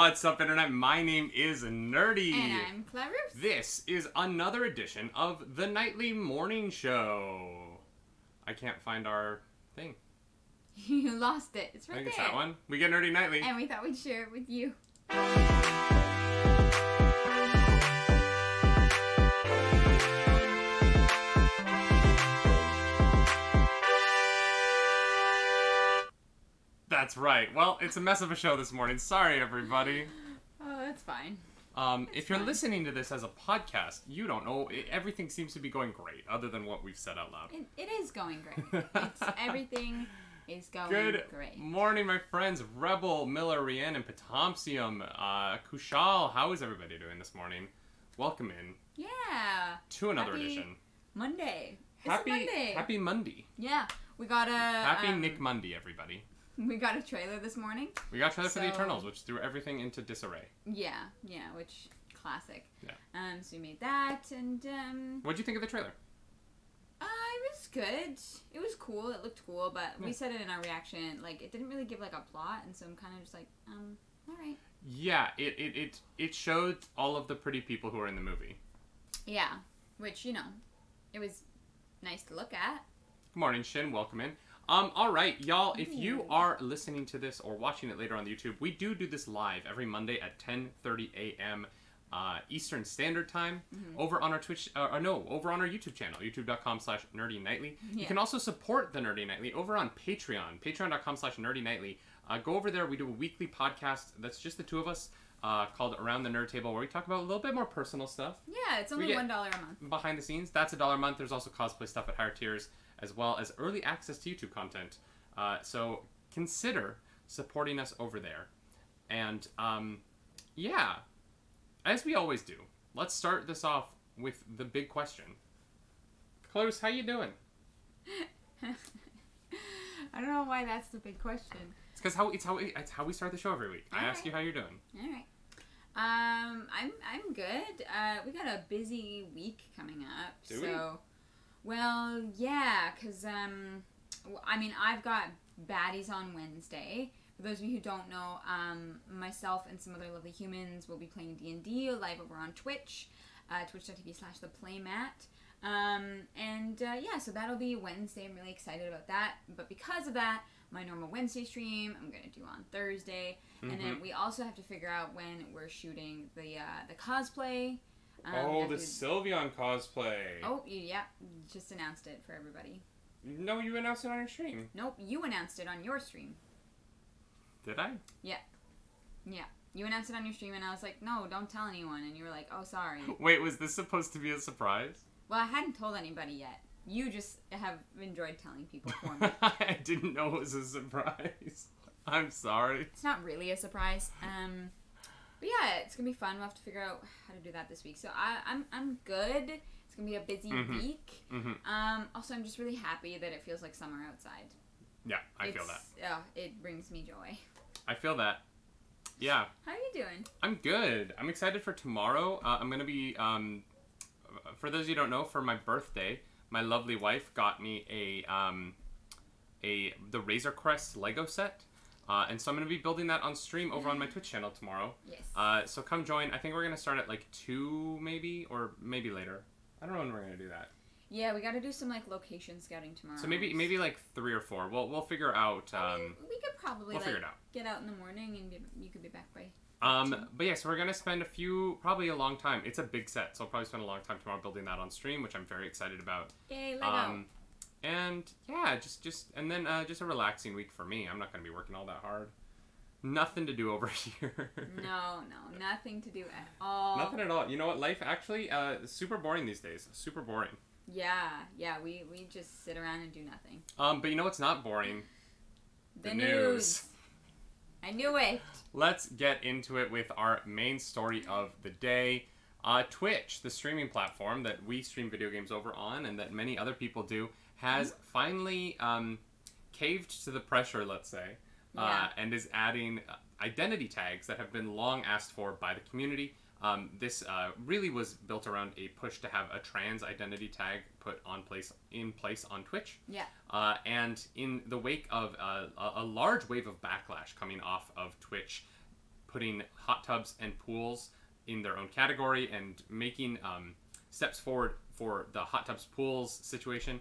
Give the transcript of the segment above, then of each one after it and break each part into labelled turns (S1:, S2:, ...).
S1: What's up, Internet? My name is Nerdy.
S2: And I'm Clarus.
S1: This is another edition of the Nightly Morning Show. I can't find our thing.
S2: You lost it. It's right I
S1: think
S2: there.
S1: it's that one. We get Nerdy Nightly.
S2: And we thought we'd share it with you.
S1: That's right. Well, it's a mess of a show this morning. Sorry, everybody.
S2: Oh, that's fine.
S1: Um, if you're
S2: fine.
S1: listening to this as a podcast, you don't know. i everything seems to be going great, other than what we've said out loud.
S2: It, it is going great. It's everything is going
S1: Good
S2: great.
S1: morning, my friends. Rebel, Miller, Rianne, and Potomsium. Uh, Kushal, how is everybody doing this morning? Welcome in
S2: Yeah.
S1: to another
S2: Happy
S1: edition.
S2: Monday.
S1: Happy
S2: Monday.
S1: Happy Monday.
S2: Yeah. We got a
S1: Happy
S2: um,
S1: Nick Monday, everybody.
S2: We got a trailer this morning.
S1: We got trailer for the Eternals, which threw everything into disarray.
S2: Yeah. Yeah. Which classic.
S1: Yeah.
S2: Um. So we made that, and um.
S1: What'd you think of the trailer?
S2: Uh, it was good. It was cool. It looked cool, but
S1: Yeah.
S2: we said it in our reaction. Like, it didn't really give like a plot, and so I'm kind of just like, um, all right.
S1: Yeah, it, it, it, it showed all of the pretty people who are in the movie.
S2: Yeah, which you know, it was nice to look at.
S1: Good morning, Shin. Welcome in. Um, all right, y'all. If you are listening to this or watching it later on the YouTube, we do do this live every Monday at 10:30 a.m. Uh, Eastern Standard Time
S2: Mm-hmm.
S1: over on our Twitch. Uh, or no, over on our YouTube channel, youtube.com/slash Nerdy Nightly. You can also support the Nerdy Nightly over on Patreon, patreon.com/slash Nerdy Nightly. Uh, go over there. We do a weekly podcast that's just the two of us. Uh, called Around the Nerd Table, where we talk about a little bit more personal stuff
S2: Yeah, it's only one dollar a month.
S1: behind the scenes. That's a dollar a month. There's also cosplay stuff at higher tiers, as well as early access to YouTube content. Uh, so consider supporting us over there. And um, yeah, as we always do, let's start this off with the big question. Close, how you doing?
S2: I don't know why that's the big question.
S1: It's because how it's how we, it's how we start the show every week. I ask you how you're doing.
S2: All right. Um, I'm I'm good. Uh, we got a busy week coming up.
S1: Do we?
S2: so, well, yeah, cause um, I mean, I've got baddies on Wednesday. For those of you who don't know, um, myself and some other lovely humans will be playing D and D live over on Twitch, uh, twitch.tv slash the playmat. Um, and uh, yeah, so that'll be Wednesday. I'm really excited about that. But because of that, my normal Wednesday stream I'm gonna do on Thursday, and then
S1: Mhm.
S2: we also have to figure out when we're shooting the uh, the cosplay. Um,
S1: oh, the Sylveon cosplay.
S2: Oh, yeah, just announced it for everybody.
S1: No, you announced it on your stream.
S2: Nope, you announced it on your stream.
S1: Did I?
S2: Yeah. Yeah, you announced it on your stream, and I was like, no, don't tell anyone. And you were like, oh, sorry.
S1: Wait, was this supposed to be a surprise?
S2: Well, I hadn't told anybody yet. You just have enjoyed telling people for me.
S1: I didn't know it was a surprise. I'm sorry.
S2: it's not really a surprise. Um, but yeah, it's gonna be fun. We'll have to figure out how to do that this week. So I, I'm I'm good. It's gonna be a busy
S1: Mhm.
S2: week.
S1: hmm
S2: Um, also, I'm just really happy that it feels like summer outside.
S1: Yeah, I feel that.
S2: It's- Yeah, it brings me joy.
S1: I feel that. Yeah,
S2: How are you doing?
S1: I'm good. I'm excited for tomorrow. Uh, I'm gonna be. Um, for those of you who don't know, for my birthday, my lovely wife got me a um, a the Razor Crest Lego set. Uh, and so I'm gonna be building that on stream over on my Twitch channel tomorrow.
S2: Yes.
S1: Uh, so come join. I think we're gonna start at like two, maybe, or maybe later. I don't know when we're gonna do that.
S2: yeah, we got to do some like location scouting tomorrow.
S1: So maybe maybe like three or four. We'll we'll figure out.
S2: I mean,
S1: Um,
S2: we could probably
S1: we'll
S2: like
S1: figure it out.
S2: get out in the morning and be, you could be back by.
S1: Um, but yeah, so we're gonna spend a few, probably a long time. It's a big set, so I'll probably spend a long time tomorrow building that on stream, which I'm very excited about.
S2: Yay, Lego.
S1: Um, and yeah, just just and then uh, just a relaxing week for me. I'm not gonna be working all that hard. Nothing to do over here.
S2: no, no, nothing to do at all.
S1: Nothing at all. You know what? Life actually uh, is super boring these days. Super boring.
S2: Yeah, yeah, we we just sit around and do nothing.
S1: Um, but you know what's not boring?
S2: The,
S1: The
S2: news.
S1: news.
S2: I knew it.
S1: Let's get into it with our main story of the day. Uh, Twitch, the streaming platform that we stream video games over on and that many other people do, has finally um, caved to the pressure, let's say, uh,
S2: Yeah.
S1: and is adding uh, identity tags that have been long asked for by the community. Um, this uh, really was built around a push to have a trans identity tag put on place in place on Twitch.
S2: Yeah.
S1: Uh, and in the wake of uh, a, a large wave of backlash coming off of Twitch putting hot tubs and pools in their own category and making um, steps forward for the hot tubs pools situation.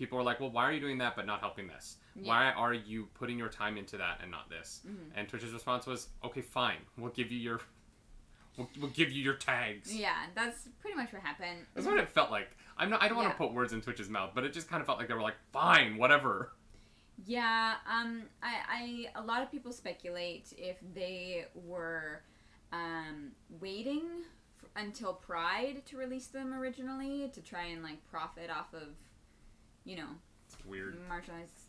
S1: People were like, well, why are you doing that but not helping this? Why are you putting your time into that and not this? And Twitch's response was, okay, fine, we'll give you your, we'll, we'll give you your tags.
S2: Yeah, that's pretty much what happened.
S1: That's what it felt like. I'm not. I don't want to put words in Twitch's mouth, but it just kind of felt like they were like, "Fine, whatever."
S2: Yeah, um, I, I, a lot of people speculate if they were, um, waiting until Pride to release them originally to try and like profit off of, you know,
S1: It's weird.
S2: marginalized.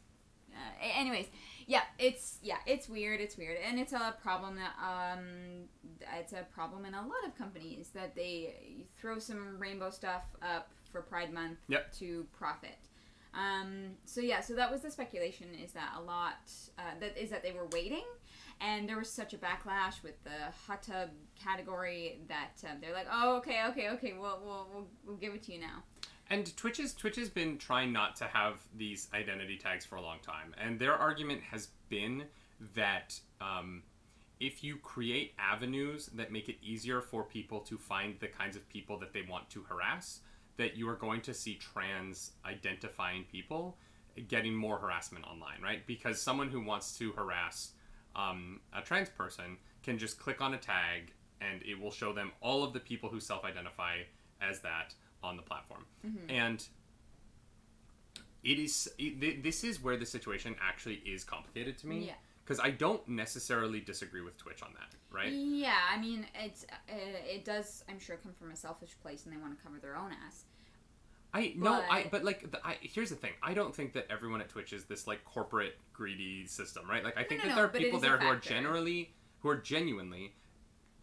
S2: Uh, anyways, yeah, it's yeah, it's weird. It's weird, and it's a problem that um, it's a problem in a lot of companies that they throw some rainbow stuff up for Pride Month
S1: Yep.
S2: to profit. Um, so yeah, so that was the speculation is that a lot uh, that is that they were waiting, and there was such a backlash with the hot tub category that um, they're like, oh okay, okay, okay, we'll we'll we'll, we'll give it to you now.
S1: And Twitch Twitch has been trying not to have these identity tags for a long time, and their argument has been that um, if you create avenues that make it easier for people to find the kinds of people that they want to harass, that you are going to see trans identifying people getting more harassment online, right? Because someone who wants to harass um, a trans person can just click on a tag and it will show them all of the people who self identify as that on the platform. And it is it, this is where the situation actually is complicated to me
S2: Yeah.
S1: because I don't necessarily disagree with Twitch on that, right?
S2: Yeah, I mean, it's uh, it does. I'm sure come from a selfish place, and they want to cover their own ass.
S1: I no, I
S2: But-
S1: like the, I, here's the thing. I don't think that everyone at Twitch is this like corporate greedy system, right? Like I think
S2: no,
S1: that
S2: no,
S1: there are people there who are generally who are genuinely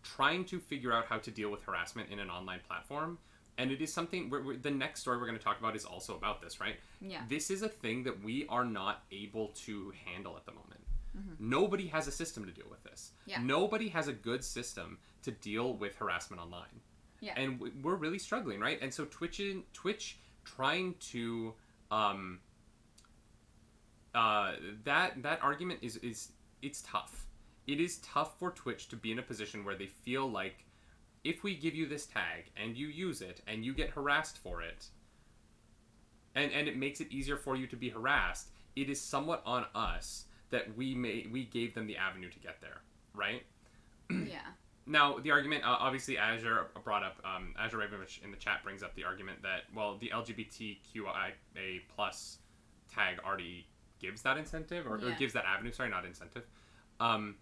S1: trying to figure out how to deal with harassment in an online platform. And it is something where, where the next story we're going to talk about is also about this, right?
S2: Yeah.
S1: This is a thing that we are not able to handle at the moment.
S2: Mm-hmm.
S1: Nobody has a system to deal with this.
S2: Yeah.
S1: Nobody has a good system to deal with harassment online
S2: Yeah.
S1: and we're really struggling, right? And so Twitch, in, Twitch, trying to, um, uh, that that argument is is it's tough. It is tough for Twitch to be in a position where they feel like, if we give you this tag and you use it and you get harassed for it, and and it makes it easier for you to be harassed, it is somewhat on us that we may we gave them the avenue to get there, right?
S2: yeah.
S1: Now, the argument, uh, obviously, Azure brought up, um, Azure Ravenovich in the chat brings up the argument that, well, the LGBTQIA plus tag already gives that incentive, or, or gives that avenue, sorry, not incentive. Um,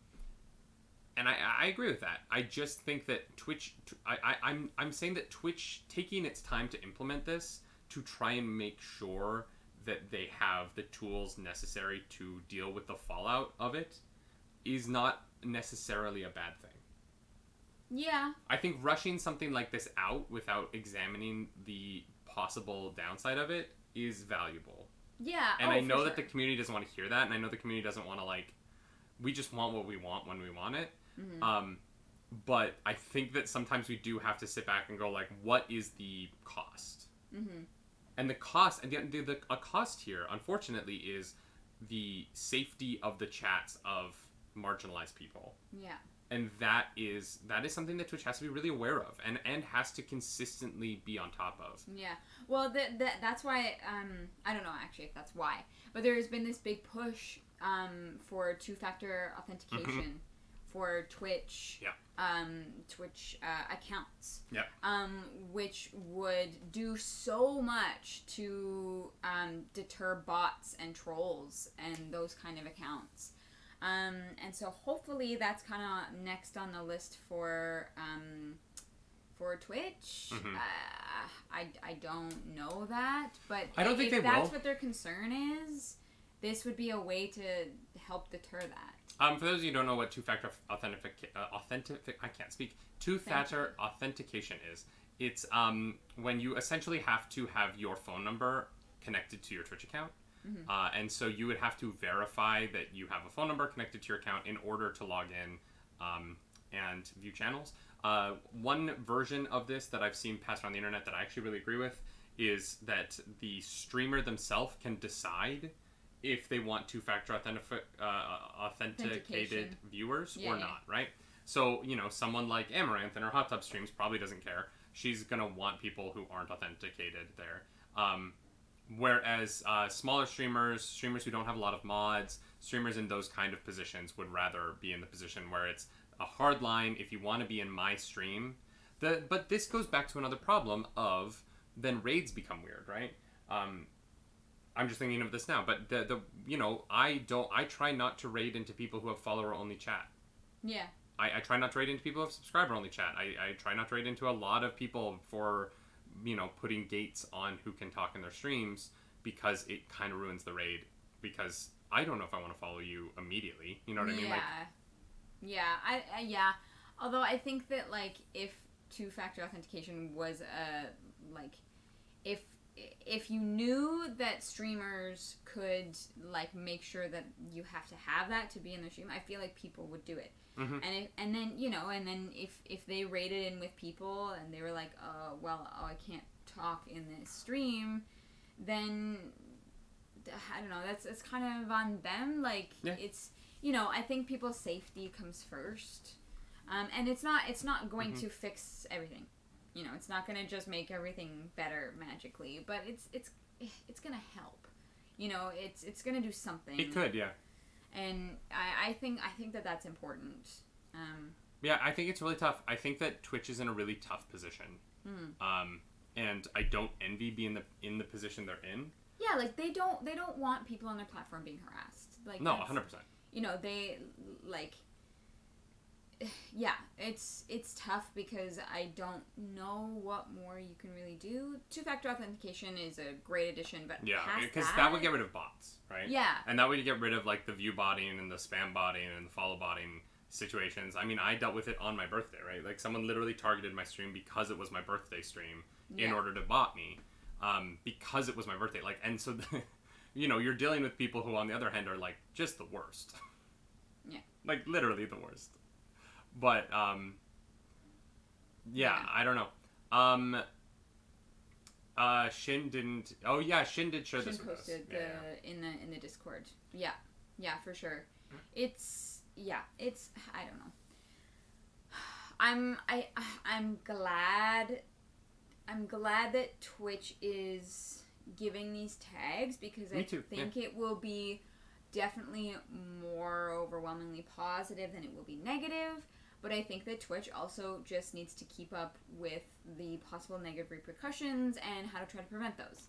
S1: and I, I agree with that. I just think that Twitch, I, I, I'm, I'm saying that Twitch taking its time to implement this to try and make sure that they have the tools necessary to deal with the fallout of it is not necessarily a bad thing.
S2: Yeah.
S1: I think rushing something like this out without examining the possible downside of it is valuable.
S2: Yeah.
S1: And
S2: oh,
S1: I know that the community doesn't want to hear that, and I know the community doesn't want to like. We just want what we want when we want it.
S2: Mhm.
S1: Um, but I think that sometimes we do have to sit back and go like, what is the cost?
S2: Mhm.
S1: And the cost, and the, the, the a cost here, unfortunately, is the safety of the chats of marginalized people
S2: Yeah.
S1: and that is that is something that Twitch has to be really aware of and and has to consistently be on top of.
S2: Yeah. Well, that that that's why um I don't know actually if that's why, but there has been this big push um for two-factor authentication for Twitch.
S1: Yeah.
S2: Um, Twitch uh, accounts.
S1: Yeah.
S2: Um, which would do so much to um, deter bots and trolls and those kind of accounts. Um, and so hopefully that's kind of next on the list for um, for Twitch.
S1: Mhm.
S2: Uh, I, I don't know that, but
S1: I don't think
S2: if that's
S1: will.
S2: what their concern is, this would be a way to help deter that.
S1: Um, for those of you who don't know what two-factor authentic uh, authentic I can't speak two-factor authentication is. It's um, when you essentially have to have your phone number connected to your Twitch account.
S2: Mhm.
S1: Uh, and so you would have to verify that you have a phone number connected to your account in order to log in um, and view channels. Uh, one version of this that I've seen passed around the internet that I actually really agree with is that the streamer themselves can decide if they want two-factor authentic- uh, authenticated viewers
S2: Yeah,
S1: or
S2: yeah.
S1: not, right? So you know, someone like Amouranth in her hot tub streams probably doesn't care. She's gonna want people who aren't authenticated there. Um, whereas uh, smaller streamers, streamers who don't have a lot of mods, streamers in those kind of positions would rather be in the position where it's a hard line. If you want to be in my stream, the but this goes back to another problem of then raids become weird, right? Um, I'm just thinking of this now, but the the you know I don't I try not to raid into people who have follower only chat.
S2: Yeah.
S1: I, I try not to raid into people who have subscriber only chat. I, I try not to raid into a lot of people for you know putting gates on who can talk in their streams because it kind of ruins the raid because I don't know if I want to follow you immediately. You know what I mean?
S2: Yeah.
S1: Like
S2: yeah. I, I yeah. Although I think that like if two factor authentication was a like if if you knew that streamers could like make sure that you have to have that to be in the stream, I feel like people would do it.
S1: Mhm.
S2: And if, and then you know, and then if if they rated in with people and they were like, oh well, oh I can't talk in this stream, then I don't know. That's it's kind of on them. Like
S1: Yeah.
S2: it's you know I think people's safety comes first, um, and it's not it's not going
S1: Mhm.
S2: to fix everything. You know, it's not going to just make everything better magically, but it's it's it's going to help. You know, it's it's going to do something.
S1: it could, yeah.
S2: and I, I think I think that that's important. Um,
S1: Yeah, I think it's really tough. I think that Twitch is in a really tough position.
S2: Hmm.
S1: Um, and I don't envy being the in the position they're in.
S2: yeah, like they don't they don't want people on their platform being harassed. Like
S1: No,
S2: that's-
S1: 100%.
S2: you know they like yeah it's it's tough because i don't know what more you can really do two-factor authentication is a great addition but
S1: Yeah, because
S2: that,
S1: that would get rid of bots, right?
S2: yeah
S1: And that would get rid of like the view botting and the spam botting and the follow botting situations. I mean, I dealt with it on my birthday, right? Like someone literally targeted my stream because it was my birthday stream in order to bot me um, because it was my birthday. Like, and so, you know, you're dealing with people who, on the other hand, are like just the worst.
S2: Yeah.
S1: like literally the worst. But um, yeah,
S2: Yeah.
S1: I don't know. Um, uh, Shin didn't. Oh yeah, Shin did share
S2: Shin
S1: this us.
S2: posted the
S1: yeah.
S2: in the in the discord yeah yeah for sure it's yeah it's i don't know i'm i i'm glad i'm glad that twitch is giving these tags because i
S1: too,
S2: think it will be definitely more overwhelmingly positive than it will be negative but i think that twitch also just needs to keep up with the possible negative repercussions and how to try to prevent those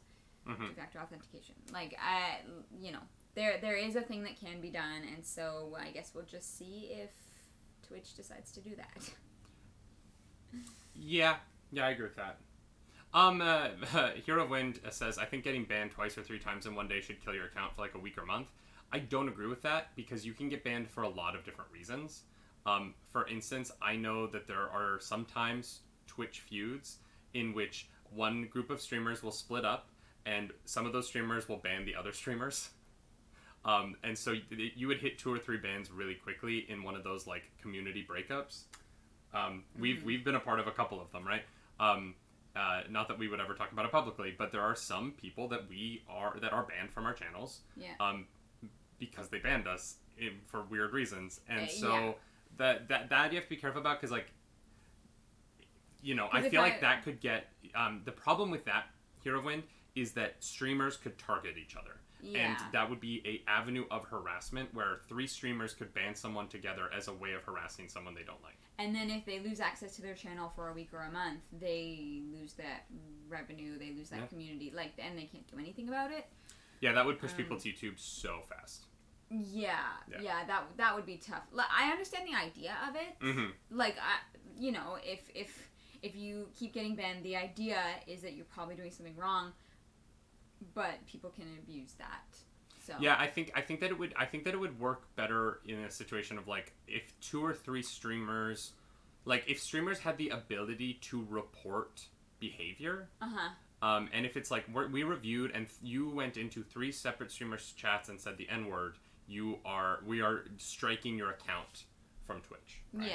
S1: Mhm.
S2: two-factor authentication. Like I, you know, there there is a thing that can be done, and so I guess we'll just see if Twitch decides to do that.
S1: Yeah, yeah, I agree with that. Um, uh, Hero of Wind says, I think getting banned twice or three times in one day should kill your account for like a week or month. I don't agree with that because you can get banned for a lot of different reasons. Um, for instance, I know that there are sometimes Twitch feuds in which one group of streamers will split up and some of those streamers will ban the other streamers. Um, and so you would hit two or three bans really quickly in one of those like community breakups. Um, we've we've been a part of a couple of them, right? Um, uh, not that we would ever talk about it publicly, but there are some people that we are that are banned from our channels
S2: Yeah.
S1: um, because they banned us in, for weird reasons, and
S2: Uh,
S1: so. That that that you have to be careful about because like you know I feel
S2: I-
S1: like that could get um, the problem with that Hero of Wind is that streamers could target each other.
S2: Yeah.
S1: And that would be a avenue of harassment where three streamers could ban someone together as a way of harassing someone they don't like.
S2: And then if they lose access to their channel for a week or a month, they lose that revenue, they lose that
S1: Yeah.
S2: community, like, and they can't do anything about it.
S1: Yeah, that would push people
S2: Um,
S1: to YouTube so fast.
S2: Yeah,
S1: Yeah.
S2: yeah, that that would be tough. Like, I understand the idea of it.
S1: hmm
S2: Like, I, you know, if if if you keep getting banned, the idea is that you're probably doing something wrong, but people can abuse that. So
S1: Yeah, I think I think that it would I think that it would work better in a situation of like if two or three streamers, like if streamers had the ability to report behavior,
S2: Uh huh.
S1: um, and if it's like we're, we reviewed and you went into three separate streamers' chats and said the N word, you are we are striking your account from Twitch. right?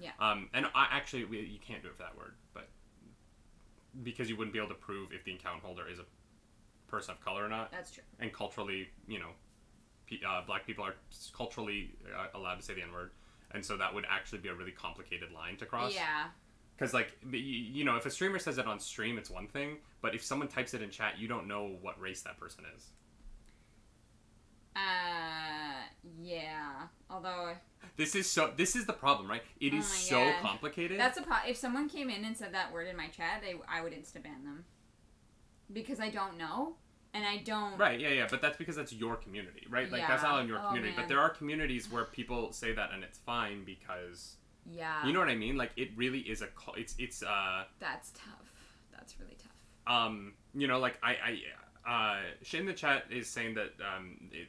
S2: Yeah.
S1: Um, and I actually we, you can't do it for that word, but because you wouldn't be able to prove if the account holder is a person of color or not
S2: That's true.
S1: and culturally, you know, uh, black people are culturally uh, allowed to say the N word. and so that would actually be a really complicated line to cross.
S2: Yeah.
S1: Because like you know, if a streamer says it on stream, it's one thing, but if someone types it in chat, you don't know what race that person is.
S2: Uh, yeah. Although
S1: This is so. This is the problem, right? It is
S2: Oh my
S1: so
S2: God.
S1: complicated.
S2: that's a pro. If someone came in and said that word in my chat, I, I would insta ban them because I don't know and I don't.
S1: Right, yeah, yeah, but that's because that's your community, right? Like that's
S2: Yeah.
S1: not in your
S2: Oh,
S1: community. But there are communities where people say that and it's fine because
S2: Yeah.
S1: you know what I mean. Like it really is a it's it's uh
S2: That's tough. That's really tough.
S1: um you know like I I uh Shane in the chat is saying that um it,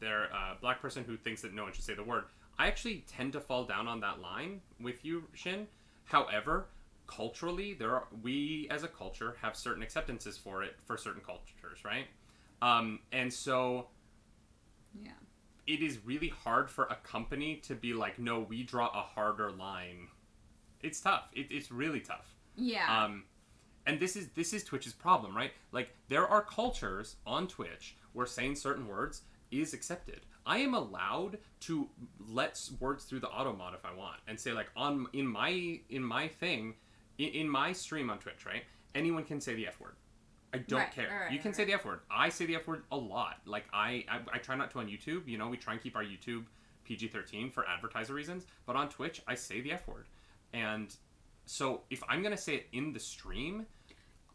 S1: they're a black person who thinks that no one should say the word. I actually tend to fall down on that line with you, Shin. However, culturally, there are we as a culture have certain acceptances for it for certain cultures, right? Um, and so
S2: Yeah.
S1: it is really hard for a company to be like, no, we draw a harder line. It's tough. It, it's really tough.
S2: Yeah.
S1: Um, and this is this is Twitch's problem, right? Like there are cultures on Twitch where saying certain words is accepted. I am allowed to let words through the auto mod if I want, and say like on in my in my thing, in, in my stream on Twitch, right? Anyone can say the f word. I don't
S2: Right,
S1: care.
S2: right,
S1: you can
S2: right,
S1: say the f word. I say the f word a lot. Like I, I I try not to on YouTube. You know, we try and keep our YouTube PG thirteen for advertiser reasons. But on Twitch, I say the f word, and so if I'm gonna say it in the stream,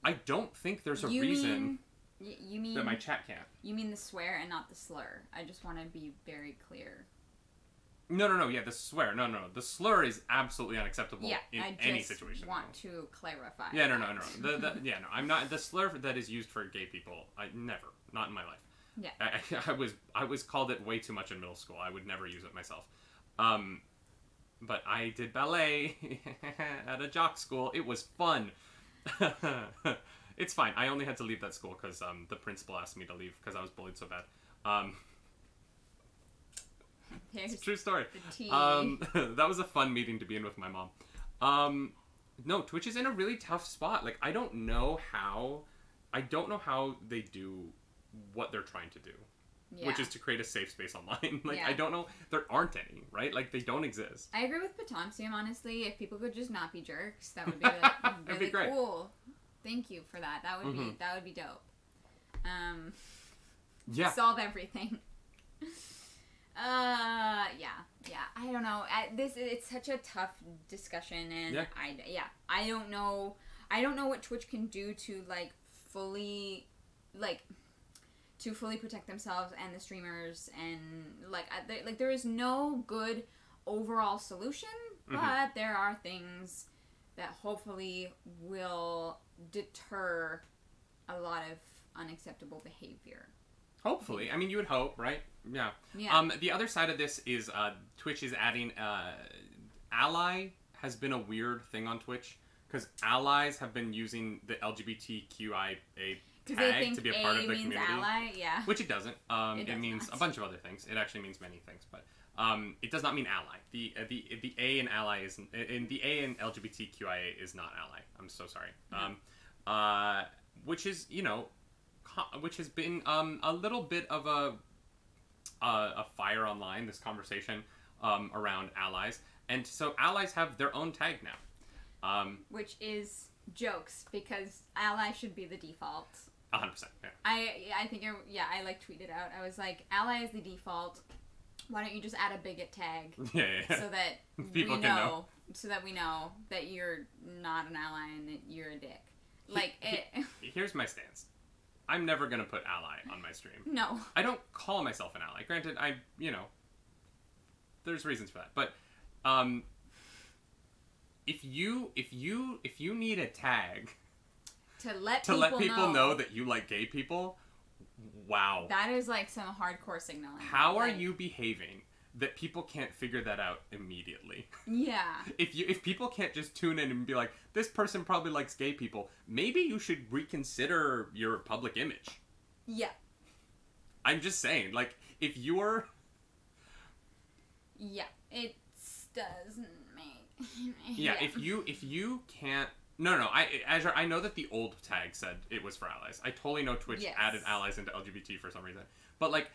S1: I don't think there's a
S2: you
S1: reason
S2: mean y- you mean
S1: that my chat can't.
S2: you mean the swear and not the slur. I just want to be very clear.
S1: No, no, no. Yeah, the swear. No, no. no. The slur is absolutely unacceptable
S2: Yeah,
S1: in
S2: I just
S1: any situation.
S2: want to clarify.
S1: Yeah, no, no, no. The, the, yeah, no. I'm not the slur that is used for gay people. I never, not in my life.
S2: Yeah.
S1: I, I, I was I was called it way too much in middle school. I would never use it myself. Um, but I did ballet at a jock school. It was fun. it's fine. I only had to leave that school because um, the principal asked me to leave because I was bullied so bad. Um, it's a true story. Um, that was a fun meeting to be in with my mom. Um, no, Twitch is in a really tough spot. Like, I don't know how, I don't know how they do what they're trying to do,
S2: yeah.
S1: which is to create a safe space online. like,
S2: Yeah.
S1: I don't know, there aren't any, right? Like, they don't exist.
S2: I agree with Potomsium, honestly. If people could just not be jerks, that would be like, really
S1: be great.
S2: cool. Thank you for that. That would be
S1: Mhm.
S2: that would be dope. Um,
S1: Yeah.
S2: solve everything. Uh, yeah, yeah. I don't know. I, this it's such a tough discussion, and
S1: Yeah.
S2: I yeah, I don't know. I don't know what Twitch can do to like fully, like, to fully protect themselves and the streamers, and like, I, there, like there is no good overall solution,
S1: Mhm.
S2: but there are things that hopefully will deter a lot of unacceptable behavior.
S1: Hopefully. I mean, you would hope, right? Yeah.
S2: Yeah.
S1: Um, the other side of this is uh, Twitch is adding uh, ally has been a weird thing on Twitch because allies have been using the LGBTQIA tag to be a
S2: A
S1: part of the
S2: means
S1: community,
S2: ally, yeah.
S1: which it doesn't. Um,
S2: It
S1: it
S2: does
S1: means
S2: not.
S1: a bunch of other things. It actually means many things, but um, it does not mean ally. The uh, the the A in ally is in the A in LGBTQIA is not ally. I'm so sorry. Um, uh, which is you know, co- which has been um, a little bit of a a, a fire online. This conversation um, around allies, and so allies have their own tag now. Um,
S2: Which is jokes because ally should be the default.
S1: 100%. Yeah.
S2: I I think I, yeah I like tweeted out I was like ally is the default. Why don't you just add a bigot tag
S1: Yeah, yeah, yeah.
S2: so that
S1: People
S2: we
S1: can
S2: know,
S1: know.
S2: so that we know that you're not an ally and that you're a dick. Like
S1: he-
S2: it,
S1: Here's my stance. I'm never gonna put ally on my stream.
S2: no.
S1: I don't call myself an ally. Granted, I you know, there's reasons for that. But um, if you if you if you need a tag
S2: To let
S1: to
S2: people
S1: let people know. that you like gay people, wow.
S2: that is like some hardcore signaling.
S1: How are you behaving that people can't figure that out immediately?
S2: Yeah.
S1: If you if people can't just tune in and be like, this person probably likes gay people, maybe you should reconsider your public image.
S2: Yeah.
S1: I'm just saying, like, if you're
S2: Yeah. It doesn't make.
S1: yeah, if you if you can't no no I Azure I know that the old tag said it was for allies. I totally know Twitch
S2: Yes.
S1: added allies into LGBT for some reason. But like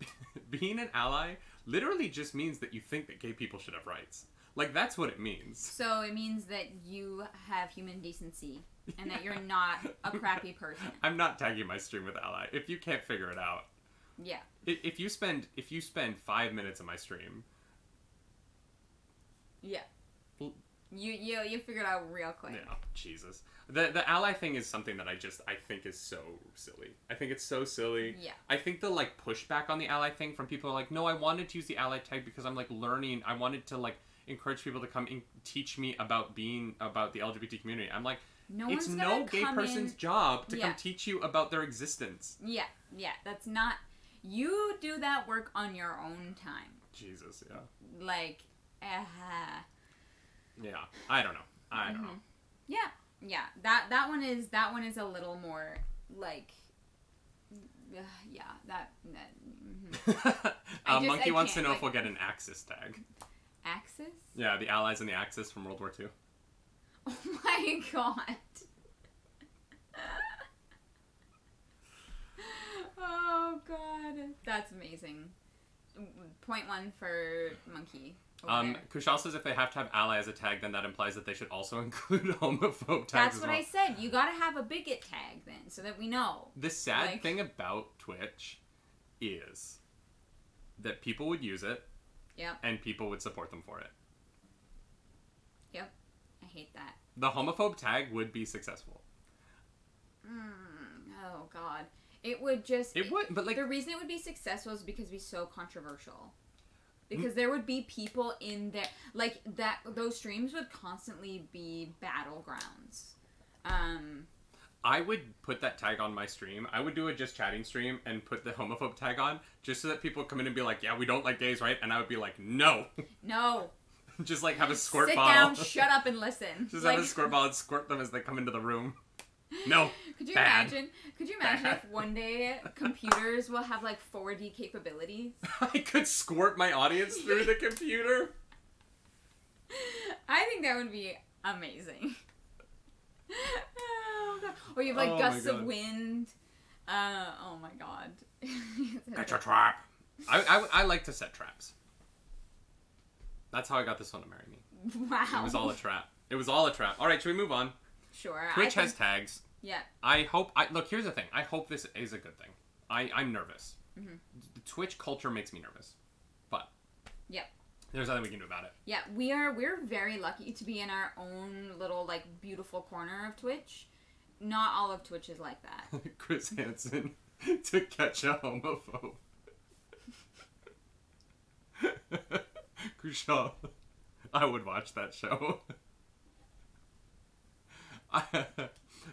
S1: being an ally literally just means that you think that gay people should have rights. Like that's what it means.
S2: So it means that you have human decency and that you're not a crappy person.
S1: I'm not tagging my stream with ally. If you can't figure it out,
S2: Yeah.
S1: If you spend if you spend five minutes of my stream,
S2: Yeah. You you you figured out real quick.
S1: yeah, Jesus. The the ally thing is something that I just I think is so silly. I think it's so silly.
S2: Yeah.
S1: I think the like pushback on the ally thing from people are like, no, I wanted to use the ally tag because I'm like learning. I wanted to like encourage people to come and teach me about being about the LGBT community. I'm like,
S2: No
S1: it's no gay person's
S2: in-
S1: job to
S2: Yeah.
S1: come teach you about their existence.
S2: Yeah, yeah. That's not. You do that work on your own time.
S1: Jesus, yeah,
S2: Like, uh,
S1: yeah. I don't know. I don't know.
S2: yeah, yeah. That that one is that one is a little more like, uh, yeah. That that mhm.
S1: Uh,
S2: just-
S1: Monkey
S2: I
S1: wants to know
S2: like-
S1: if we'll get an Axis tag.
S2: Axis.
S1: Yeah, the Allies and the Axis from World War II.
S2: Oh my god. oh god, that's amazing. Point one for monkey.
S1: Um. Kushal says if they have to have ally as a tag, then that implies that they should also include homophobe tags
S2: That's what
S1: well.
S2: I said. You gotta have a bigot tag then, so that we know.
S1: The sad
S2: Like-
S1: thing about Twitch is that people would use it
S2: Yep,
S1: and people would support them for it.
S2: yep. I hate that.
S1: The homophobe tag would be successful.
S2: Mm, oh god, it would just.
S1: It would, but like
S2: the reason it would be successful is because it'd be so controversial. Because there would be people in there like that. Those streams would constantly be battlegrounds. Um,
S1: I would put that tag on my stream. I would do a just chatting stream and put the homophobe tag on just so that people come in and be like, "Yeah, we don't like gays, right?" And I would be like, "No."
S2: no,
S1: just like have a squirt
S2: sit
S1: bottle.
S2: down, shut up, and listen.
S1: just
S2: like,
S1: have a squirt bottle and squirt them as they come into the room. No.
S2: Could you
S1: Bad.
S2: imagine? Could you imagine
S1: Bad.
S2: if one day computers will have like 4D capabilities?
S1: I could squirt my audience through the computer.
S2: I think that would be amazing. oh, God. Or you have like
S1: Oh
S2: gusts of wind. Uh, oh my god.
S1: Get your trap. I, I, I like to set traps. That's how I got this one to marry me.
S2: wow.
S1: It was all a trap. It was all a trap. All right, should we move on?
S2: Sure.
S1: Twitch has tags.
S2: yeah.
S1: I hope. I look. Here's the thing. I hope this is a good thing. I I'm nervous.
S2: Mhm.
S1: The Twitch culture makes me nervous, but
S2: Yeah.
S1: there's nothing we can do about it.
S2: Yeah, we are we're very lucky to be in our own little like beautiful corner of Twitch. Not all of Twitch is like that.
S1: Chris Hansen to catch a homophobe. Kushal, I would watch that show.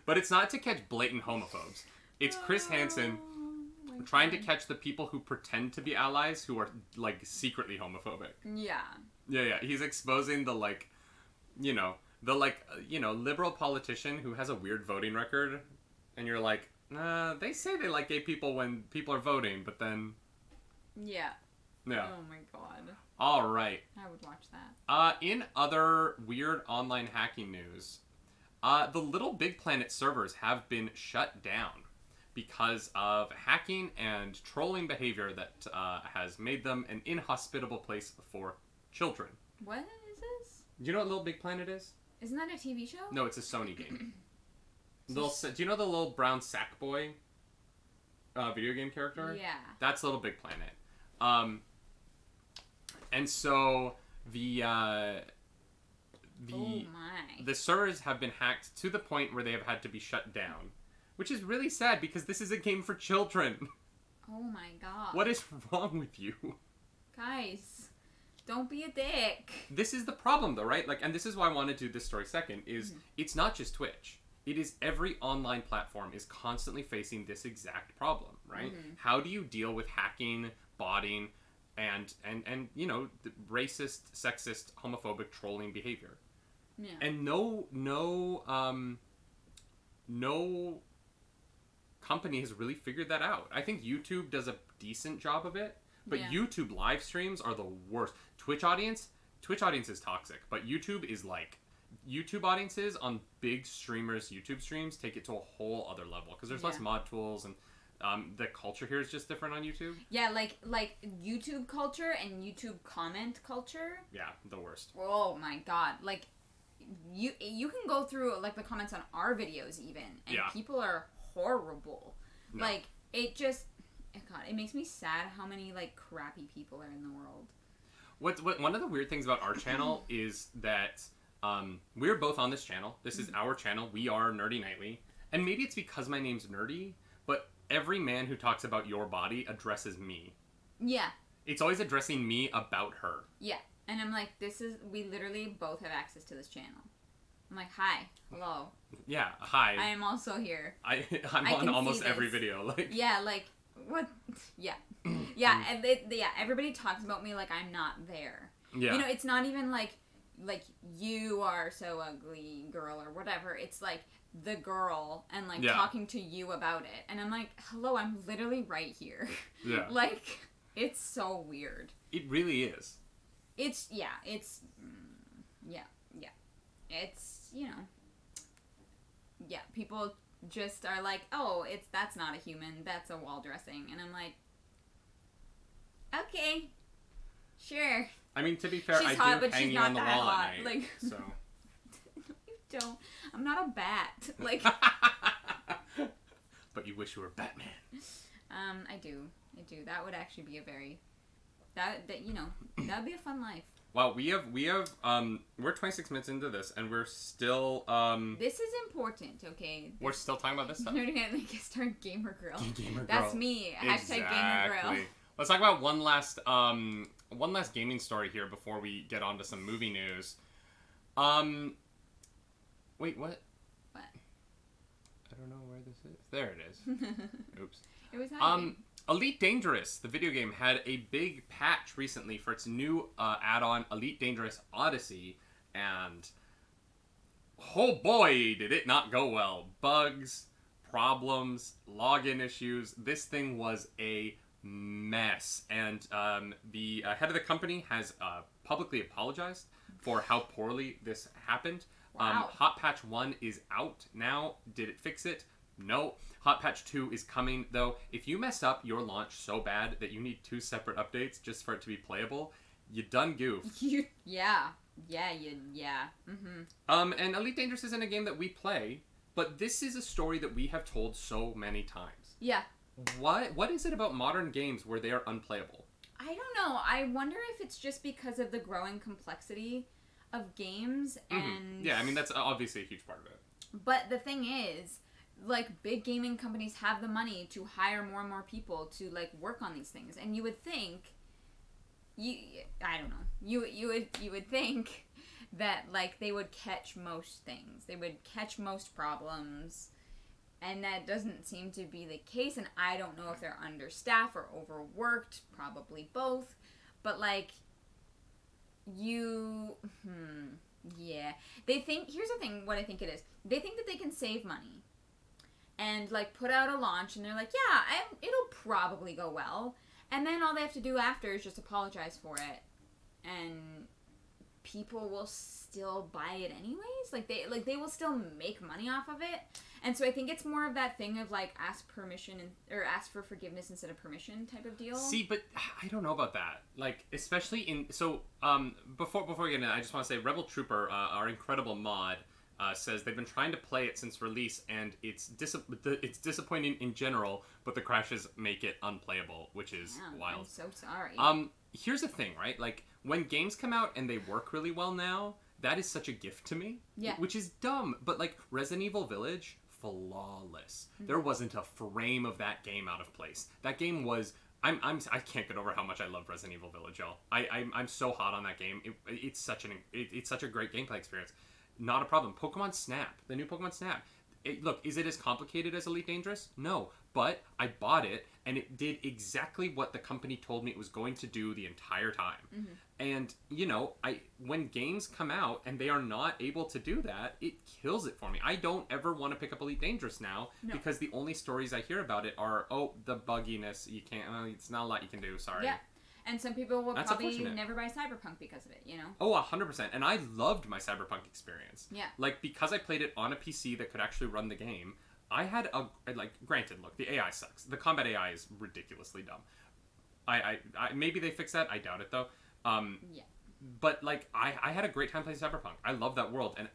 S1: But it's not to catch blatant homophobes. It's Chris Hansen
S2: Oh
S1: trying to catch the people who pretend to be allies who are like secretly homophobic.
S2: Yeah.
S1: Yeah, yeah. He's exposing the like, you know, the like, you know, liberal politician who has a weird voting record, and you're like, uh, they say they like gay people when people are voting, but then,
S2: Yeah.
S1: yeah.
S2: Oh my god.
S1: All right.
S2: I would watch that.
S1: Uh, in other weird online hacking news, uh, the Little Big Planet servers have been shut down because of hacking and trolling behavior that uh, has made them an inhospitable place for children.
S2: What is this?
S1: Do you know what Little Big Planet is?
S2: Isn't that a TV show?
S1: No, it's a Sony game. little, do you know the little brown sack boy uh, video game character?
S2: Yeah.
S1: That's Little Big Planet. Um, and so the uh, the
S2: oh my.
S1: the servers have been hacked to the point where they have had to be shut down, which is really sad because this is a game for children.
S2: Oh my god.
S1: what is wrong with you?
S2: Guys, don't be a dick.
S1: This is the problem though, right? Like and this is why I want to do this story second is mm-hmm. it's not just Twitch. It is every online platform is constantly facing this exact problem, right? Mm-hmm. How do you deal with hacking, botting, and and and you know, racist, sexist, homophobic trolling behavior?
S2: Yeah.
S1: And no no um no company has really figured that out. I think YouTube does a decent job of it, but
S2: Yeah.
S1: YouTube live streams are the worst. Twitch audience, Twitch audience is toxic, but YouTube is like YouTube audiences on big streamers YouTube streams take it to a whole other level because there's less mod tools and Um, the culture here is just different on YouTube.
S2: Yeah, like like YouTube culture and YouTube comment culture.
S1: Yeah, the worst.
S2: Oh my god! Like you you can go through like the comments on our videos even, and
S1: Yeah.
S2: people are horrible.
S1: No.
S2: Like it just. God, it makes me sad how many like crappy people are in the world.
S1: What's what one of the weird things about our channel is that um, we're both on this channel. This is our channel. We are Nerdy Nightly, and maybe it's because my name's Nerdy, but every man who talks about your body addresses me.
S2: Yeah,
S1: It's always addressing me about her.
S2: yeah, and I'm like, this is we literally both have access to this channel. I'm like, hi, hello,
S1: Yeah, hi.
S2: I am also here.
S1: I I'm
S2: I
S1: on almost every video. Like
S2: Yeah, like what? Yeah, yeah, and they, they- yeah. Everybody talks about me like I'm not there.
S1: yeah.
S2: You know, it's not even like like you are so ugly, girl, or whatever. It's like the girl and like
S1: Yeah.
S2: talking to you about it, and I'm like, hello, I'm literally right here.
S1: yeah.
S2: like, it's so weird.
S1: It really is.
S2: It's yeah, it's mm, yeah, yeah. It's you know, yeah. People just are like, oh, it's that's not a human, that's a wall dressing, and I'm like, okay, sure.
S1: I mean, to be fair,
S2: She's
S1: I
S2: hot,
S1: do
S2: but
S1: hang
S2: she's
S1: you
S2: not
S1: on the
S2: that
S1: wall
S2: hot.
S1: at night.
S2: Like-
S1: So.
S2: you don't. I'm not a bat. Like,
S1: but you wish you were Batman.
S2: um, I do, I do. That would actually be a very that that you know that would be a fun life.
S1: Wow, we have we have um we're 26 minutes into this and we're still um
S2: This is important, okay?
S1: we're still talking about this stuff.
S2: Nerdy Night like start gamer girl.
S1: Gamer
S2: That's
S1: girl.
S2: me. Hashtag gamer girl.
S1: Exactly. Let's talk about one last um one last gaming story here before we get on to some movie news. Um Wait, what?
S2: What?
S1: I don't know where this is. There it is. Oops.
S2: it was hiding.
S1: Um, Elite Dangerous, the video game, had a big patch recently for its new uh, add-on, Elite Dangerous Odyssey, and oh boy, did it not go well! Bugs, problems, login issues. This thing was a mess, and um, the uh, head of the company has uh, publicly apologized for how poorly this happened. Um,
S2: Wow.
S1: Hot Patch 1 is out now. Did it fix it? No. Hot Patch 2 is coming, though. If you mess up your launch so bad that you need two separate updates just for it to be playable, you done goof.
S2: you, yeah, yeah, you, yeah. Mm-hmm.
S1: Um, and Elite Dangerous isn't a game that we play, but this is a story that we have told so many times.
S2: Yeah.
S1: What What is it about modern games where they are unplayable?
S2: I don't know. I wonder if it's just because of the growing complexity of games
S1: Mhm.
S2: and
S1: Yeah, I mean, that's obviously a huge part of it.
S2: But the thing is, like big gaming companies have the money to hire more and more people to like work on these things, and you would think, you I don't know, you you would you would think that like they would catch most things, they would catch most problems, and that doesn't seem to be the case. And I don't know if they're understaffed or overworked, probably both, but like you hmm yeah. They think here's the thing what i think it is. They think that they can save money and like put out a launch and they're like yeah I, it'll probably go well. And then all they have to do after is just apologize for it. And people will still buy it anyways. Like they like they will still make money off of it. And so i think it's more of that thing of like ask permission and, or ask for forgiveness instead of permission type of deal.
S1: See, but I don't know about that. Like, especially in so um before before we get into that, I just want to say Rebel Trooper, uh, our incredible mod, uh, says they've been trying to play it since release, and it's dis- it's disappointing in general, but the crashes make it unplayable, which is
S2: Damn, i'm
S1: wild.
S2: so sorry
S1: Um, here's the thing, right? Like when games come out and they work really well now, that is such a gift to me.
S2: Yeah.
S1: Which is dumb, but like Resident Evil Village, flawless. There wasn't a frame of that game out of place. That game was. I'm, I'm, I can't get over how much I love Resident Evil Village, y'all. I, I'm, I'm so hot on that game. It, it's such an, it, it's such a great gameplay experience. Not a problem. Pokemon Snap, the new Pokemon Snap. It, look, is it as complicated as Elite Dangerous? No, but I bought it and it did exactly what the company told me it was going to do the entire time. And you know, I when games come out and they are not able to do that, it kills it for me. I don't ever want to pick up Elite Dangerous now
S2: No.
S1: because the only stories I hear about it are oh the bugginess. You can't. Uh, it's not a lot you can do. Sorry.
S2: Yeah. And some people will
S1: That's
S2: probably never buy Cyberpunk because of it, you know?
S1: Oh, 100%. And I loved my Cyberpunk experience.
S2: Yeah.
S1: Like because I played it on a PC that could actually run the game. I had a like granted, look, the AI sucks. The combat AI is ridiculously dumb. I, I, I maybe they fix that. I doubt it though. Um,
S2: Yeah.
S1: But like I, I had a great time playing Cyberpunk. I love that world, and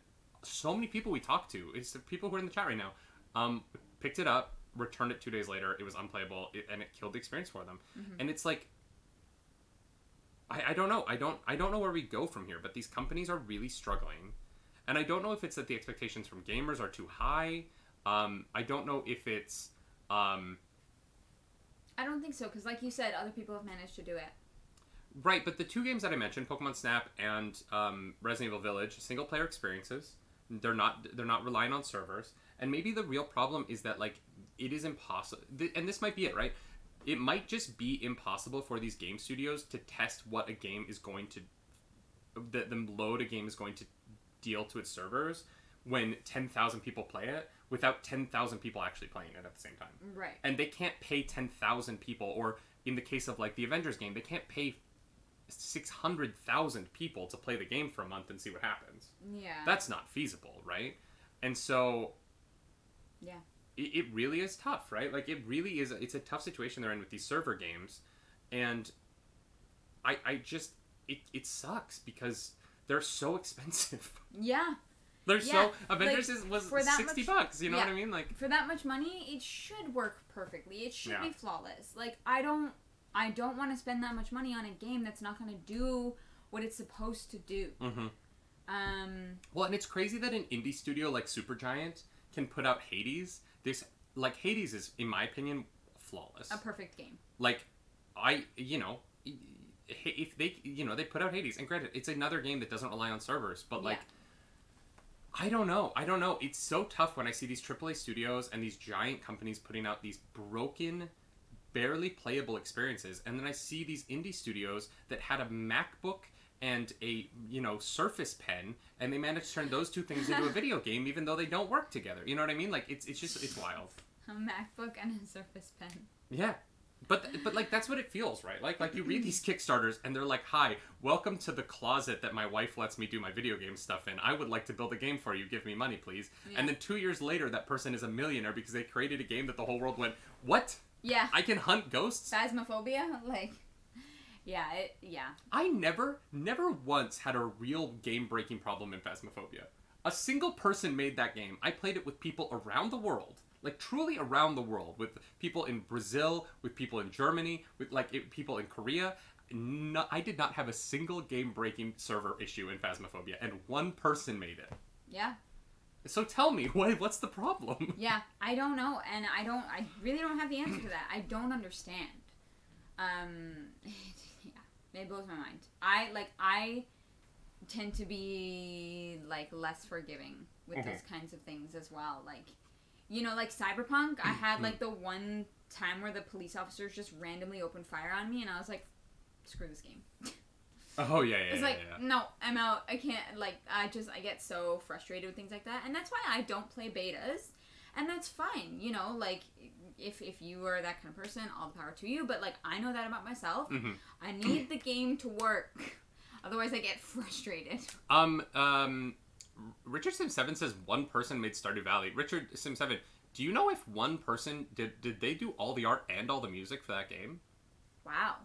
S1: so many people we talked to, it's the people who are in the chat right now, um, picked it up, returned it two days later. It was unplayable, it, and it killed the experience for them. And it's like, I, I don't know. I don't I don't know where we go from here. But these companies are really struggling, and I don't know if it's that the expectations from gamers are too high. Um, I don't know if it's um,
S2: I don't think so, because like you said, other people have managed to do it.
S1: Right, but the two games that I mentioned, Pokemon Snap and um, Resident Evil Village, single player experiences. They're not they're not relying on servers, and maybe the real problem is that like it is impossible. Th- and this might be it, right? It might just be impossible for these game studios to test what a game is going to, the, the load a game is going to deal to its servers when ten thousand people play it without ten thousand people actually playing it at the same time
S2: Right.
S1: and they can't pay 10,000 people or in the case of like the Avengers game they can't pay 600,000 people to play the game for a month and see what happens.
S2: Yeah.
S1: That's not feasible, right? And so
S2: Yeah.
S1: It, it really is tough, right? Like it really is it's a tough situation they're in with these server games and I I just it it sucks because they're so expensive.
S2: yeah.
S1: They're
S2: Yeah,
S1: so Avengers
S2: like,
S1: is was
S2: for that
S1: 60
S2: much-
S1: bucks, you know what. I mean? Like
S2: For that much money, it should work perfectly. It should
S1: Yeah.
S2: be flawless. Like I don't I don't want to spend that much money on a game that's not going to do what it's supposed to do.
S1: mhm.
S2: Um
S1: Well, and it's crazy that an indie studio like Supergiant can put out Hades. This like Hades is, in my opinion, flawless.
S2: a perfect game.
S1: Like, I you know, if they you know they put out Hades, and granted, it's another game that doesn't rely on servers, but like. I don't know. I don't know. It's so tough when I see these AAA studios and these giant companies putting out these broken, barely playable experiences, and then I see these indie studios that had a MacBook and a you know Surface Pen, and they managed to turn those two things into a video game, even though they don't work together. You know what I mean? Like it's it's just it's wild.
S2: A MacBook and a Surface Pen.
S1: Yeah. But but like that's what it feels, right? Like like you read these Kickstarters and they're like, "Hi, welcome to the closet that my wife lets me do my video game stuff in. I would like to build a game for you. Give me money, please."
S2: Yeah.
S1: And then 2 years later that person is a millionaire because they created a game that the whole world went, "What?
S2: Yeah.
S1: I can hunt ghosts?"
S2: Phasmophobia like yeah, it yeah.
S1: I never never once had a real game-breaking problem in Phasmophobia. A single person made that game. I played it with people around the world. Like truly around the world, with people in Brazil, with people in Germany, with like it, people in Korea. No, I did not have a single game-breaking server issue in Phasmophobia, and one person made it.
S2: Yeah.
S1: So tell me, what, what's the problem?
S2: Yeah, I don't know, and I don't. I really don't have the answer to that. I don't understand. Um, it blows my mind. I like. I tend to be like less forgiving with those mm-hmm. kinds of things as well. Like, you know, like Cyberpunk. I had mm-hmm. like the one time where the police officers just randomly opened fire on me, and I was like, "Screw this game."
S1: Oh yeah, yeah,
S2: It's
S1: yeah,
S2: like,
S1: yeah.
S2: no, I'm out. I can't, like, I just, I get so frustrated with things like that. And that's why I don't play betas. And that's fine, you know, like, if, if you are that kind of person, all the power to you. But, like, I know that about myself.
S1: Mhm.
S2: I need the game to work. Otherwise, I get frustrated.
S1: Um, um, Richard Sim Seven says one person made Stardew Valley. Richard Sim Seven, do you know if one person did did they do all the art and all the music for that game?
S2: Wow.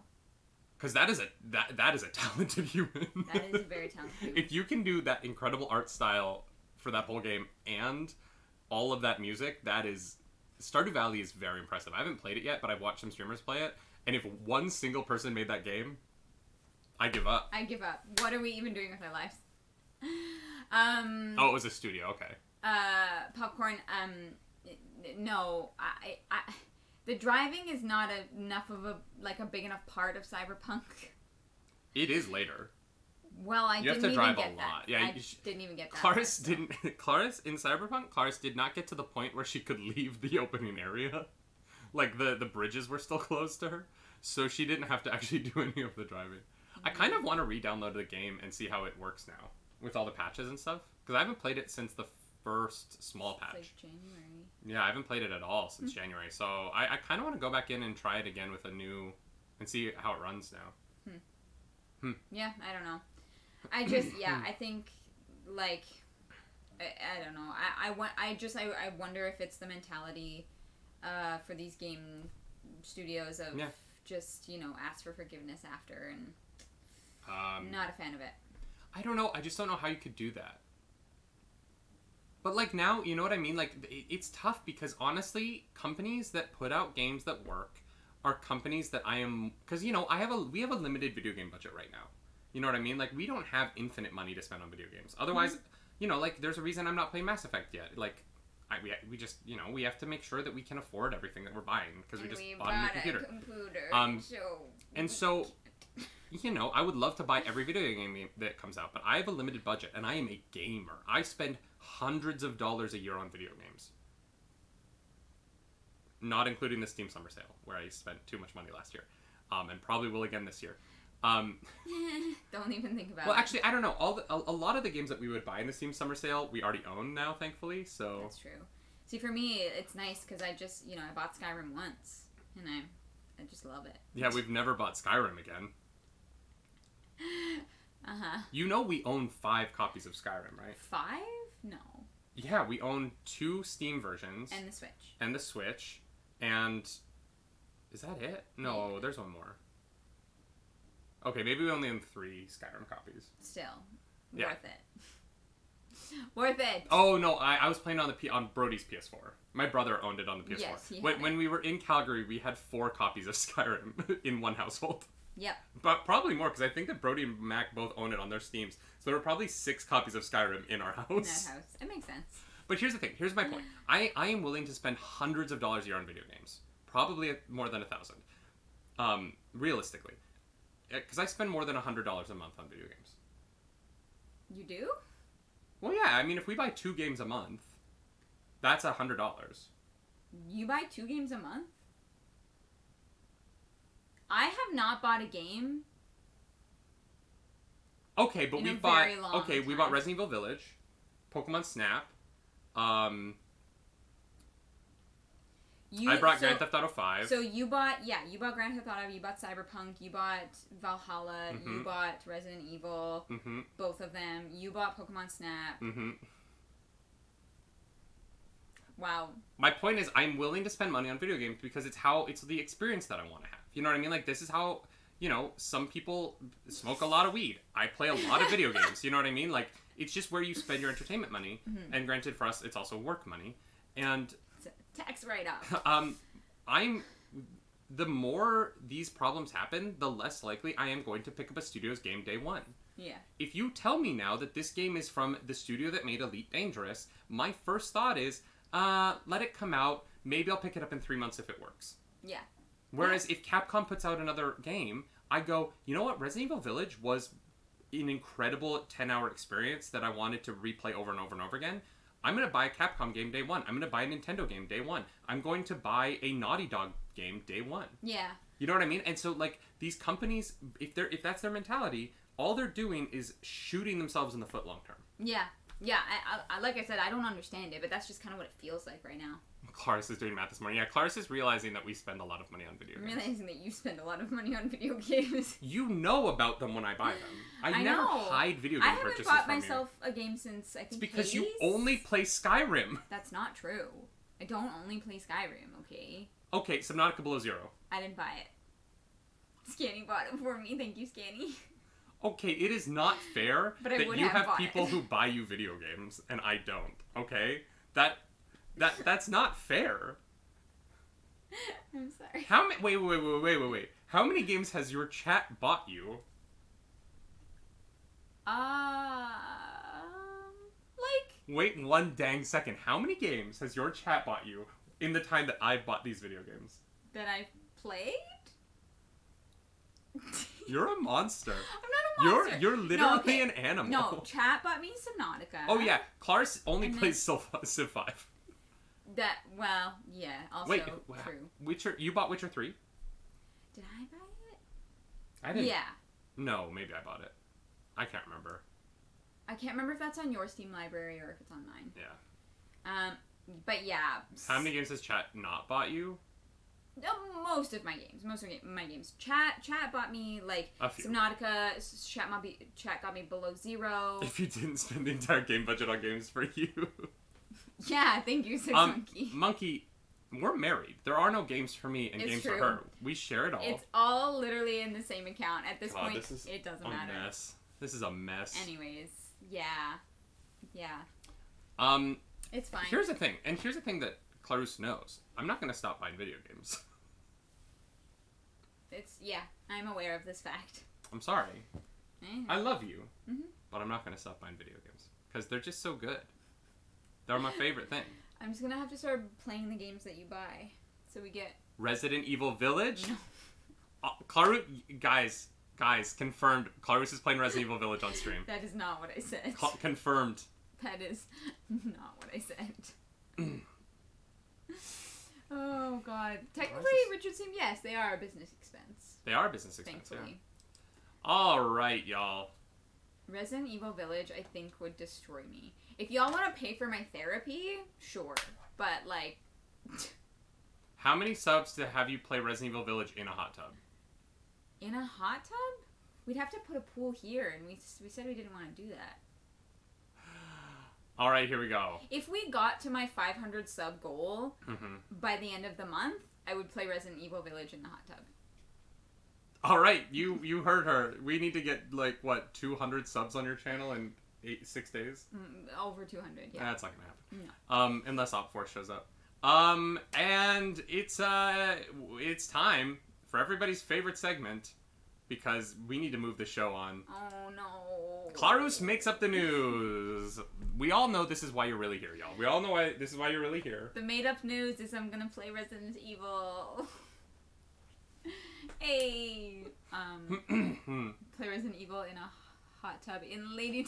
S1: Because that is a that that is a talented human.
S2: That is a very talented human.
S1: if you can do that incredible art style for that whole game and all of that music, that is Stardew Valley is very impressive. I haven't played it yet, but I've watched some streamers play it. And if one single person made that game, I give up.
S2: I give up. What are we even doing with our lives? Um,
S1: Oh, it was a studio. Okay.
S2: uh, popcorn. Um, no, I, I, the driving is not a, enough of a like a big enough part of Cyberpunk.
S1: It is later.
S2: Well, I
S1: You
S2: didn't
S1: to drive
S2: even
S1: a
S2: get
S1: lot.
S2: that.
S1: Yeah,
S2: I
S1: sh-
S2: didn't even get that.
S1: Claris
S2: so.
S1: didn't. Claris in Cyberpunk, Claris did not get to the point where she could leave the opening area. Like the the bridges were still closed to her, so she didn't have to actually do any of the driving. I kind of want to re-download the game and see how it works now with all the patches and stuff because I haven't played it since the first small
S2: It's
S1: patch.
S2: like January.
S1: Yeah, I haven't played it at all since
S2: Hmm.
S1: January, so I, I kind of want to go back in and try it again with a new and see how it runs now. Hmm.
S2: Yeah, I don't know. I just yeah, I think like I, I don't know. I I want. I just I, I wonder if it's the mentality, uh, for these game studios of
S1: Yeah.
S2: just you know ask for forgiveness after and
S1: Um,
S2: not a fan of it.
S1: I don't know. I just don't know how you could do that. But like now, you know what I mean? Like it- it's tough because honestly, companies that put out games that work are companies that I am because you know I have a we have a limited video game budget right now. You know what I mean? Like we don't have infinite money to spend on video games. Otherwise, you know, like there's a reason I'm not playing Mass Effect yet. Like. I, we, we just you know we have to make sure that we can afford everything that we're buying because we just
S2: we
S1: bought a new computer.
S2: computer.
S1: Um,
S2: so
S1: And so, you know, I would love to buy every video game that comes out, but I have a limited budget and I am a gamer. I spend hundreds of dollars a year on video games. Not including the Steam Summer Sale, where I spent too much money last year. Um, and probably will again this year. Um,
S2: don't even think about
S1: well,
S2: it.
S1: Well, actually, I don't know. All the, a, a lot of the games that we would buy in the Steam Summer Sale, we already own now, thankfully. So
S2: That's true. See, for me, it's nice because I just, you know, I bought Skyrim once, and I, I just love it.
S1: yeah, we've never bought Skyrim again.
S2: Uh huh.
S1: You know, we own five copies of Skyrim, right?
S2: Five? No.
S1: Yeah, we own two Steam versions.
S2: And the Switch.
S1: and the Switch, and is that it? No, there's one more. Okay, maybe we only own three Skyrim copies.
S2: Still,
S1: Yeah.
S2: worth it. worth it.
S1: Oh no, I, I was playing on the P- on Brody's PS4. My brother owned it on the PS4.
S2: Yes, he
S1: when, when we were in Calgary, we had four copies of Skyrim in one household.
S2: Yep.
S1: But probably more because I think that Brody and Mac both own it on their Steams. So there were probably six copies of Skyrim in our house.
S2: In that house. It makes sense.
S1: But here's the thing. Here's my point. I, I am willing to spend hundreds of dollars a year on video games. Probably more than a thousand. Um, realistically, because I spend more than a hundred dollars a month on video games.
S2: You do?
S1: Well, yeah. I mean, if we buy two games a month, that's a hundred dollars.
S2: You buy two games a month? I have not bought a game.
S1: Okay, but we bought. Okay, we bought. Resident Evil Village, Pokemon Snap. Um,
S2: You,
S1: I brought
S2: so,
S1: Grand Theft Auto Five.
S2: So you bought, yeah, you bought Grand Theft Auto, you bought Cyberpunk, you bought Valhalla, you
S1: Mhm.
S2: bought Resident Evil,
S1: mm-hmm.
S2: both of them. You bought Pokemon Snap.
S1: Mm-hmm.
S2: Wow.
S1: my point is i'm willing to spend money on video games because it's how it's the experience that i want to have you know what i mean like this is how you know some people smoke a lot of weed i play a lot of video games you know what i mean like it's just where you spend your entertainment money and granted for us it's also work money and
S2: tax write off.
S1: um i'm the more these problems happen the less likely i am going to pick up a studio's game day one
S2: yeah.
S1: if you tell me now that this game is from the studio that made Elite Dangerous, my first thought is, uh, let it come out. Maybe I'll pick it up in three months if it works.
S2: Yeah.
S1: Whereas if Capcom puts out another game, I go, you know what? Resident Evil Village was an incredible 10 hour experience that I wanted to replay over and over and over again. I'm going to buy a Capcom game day one. I'm going to buy a Nintendo game day one. I'm going to buy a Naughty Dog game day one.
S2: Yeah.
S1: You know what I mean? And so like these companies, if they're if that's their mentality, all they're doing is shooting themselves in the foot long term.
S2: Yeah. Yeah. I, I, I, like I said, I don't understand it, but that's just kind of what it feels like right now.
S1: Claris is doing math this morning. Yeah, Claris is realizing that we spend a lot of money on video
S2: I'm
S1: games.
S2: realizing that you spend a lot of money on video games.
S1: You know about them when I buy them. I,
S2: I
S1: never
S2: know.
S1: hide video
S2: games.
S1: I
S2: haven't
S1: purchases
S2: bought
S1: from
S2: myself a game since I think
S1: It's because you only play Skyrim.
S2: That's not true. I don't only play Skyrim. Okay.
S1: Okay, Subnautica Below Zero.
S2: I didn't buy it. Scanny bought it for me. Thank you, Scanny.
S1: Okay, it is not fair
S2: But
S1: that you
S2: have
S1: have people
S2: it.
S1: who buy you video games and I don't. Okay, that that that's not fair.
S2: I'm sorry.
S1: How many? Wait, wait, wait, wait, wait, wait. How many games has your chat bought you?
S2: Um, like
S1: Wait one dang second. How many games has your chat bought you in the time that I've bought these video games?
S2: that I've played.
S1: You're a monster.
S2: I'm not a monster.
S1: You're you're literally
S2: okay.
S1: an animal.
S2: No, chat bought me Subnautica.
S1: Oh yeah, Claris only
S2: And then-
S1: plays Civ, Civ Five.
S2: That well, yeah. Also
S1: Wait, wow.
S2: true.
S1: Witcher. You bought Witcher Three?
S2: Did I buy it?
S1: I didn't.
S2: Yeah.
S1: No, maybe I bought it. I can't remember.
S2: I can't remember if that's on your Steam library or if it's on mine.
S1: Yeah.
S2: Um, but yeah.
S1: How many games has chat not bought you?
S2: Uh, most of my games, most of my games. Chat, chat bought me like. Subnautica. Chat, chat got me below zero.
S1: If you didn't spend the entire game budget on games for you.
S2: yeah, thank you, Six
S1: Um,
S2: Monkey.
S1: Monkey, we're married. There are no games for me and
S2: It's
S1: games
S2: true.
S1: for her. We share it all.
S2: It's all literally in the same account. At this
S1: God,
S2: point,
S1: this is
S2: it doesn't
S1: a
S2: matter.
S1: mess. This is a mess.
S2: Anyways, yeah, yeah,
S1: Um,
S2: it's fine.
S1: here's the thing, and here's the thing that Clarus knows. I'm not gonna stop buying video games.
S2: It's yeah, I'm aware of this fact.
S1: I'm sorry.
S2: Eh,
S1: I love you,
S2: Mhm.
S1: but I'm not gonna stop buying video games because they're just so good. They're my favorite thing.
S2: I'm just gonna have to start playing the games that you buy, so we get.
S1: Resident Evil Village.
S2: No.
S1: Uh, guys, guys, confirmed. Clarus is playing Resident Evil Village on stream.
S2: That is not what I said.
S1: Confirmed.
S2: That is not what I said. oh god. Technically, Richard Sim, yes, they are a business expense.
S1: They are a business expense. Yeah.
S2: Thankfully.
S1: All right, y'all.
S2: Resident Evil Village, I think, would destroy me. If y'all want to pay for my therapy, sure. But, like,
S1: How many subs to have you play Resident Evil Village in a hot tub?
S2: in a hot tub? We'd have to put a pool here, and we, we said we didn't want to do that.
S1: All right, here we go.
S2: If we got to my 500 sub goal
S1: hmm
S2: by the end of the month, I would play Resident Evil Village in the hot tub.
S1: All right, you you heard her. We need to get like what 200 subs on your channel in eight six days.
S2: Mm, over 200, yeah.
S1: That's not gonna happen. Um, unless OpForce shows up. Um, and it's uh, it's time for everybody's favorite segment because we need to move the show on.
S2: Oh no.
S1: Clarus makes up the news. We all know this is why you're really here, y'all. We all know why this is why you're really here.
S2: The made up news is I'm gonna play Resident Evil. hey. Um, play Resident Evil in a hot tub in Lady.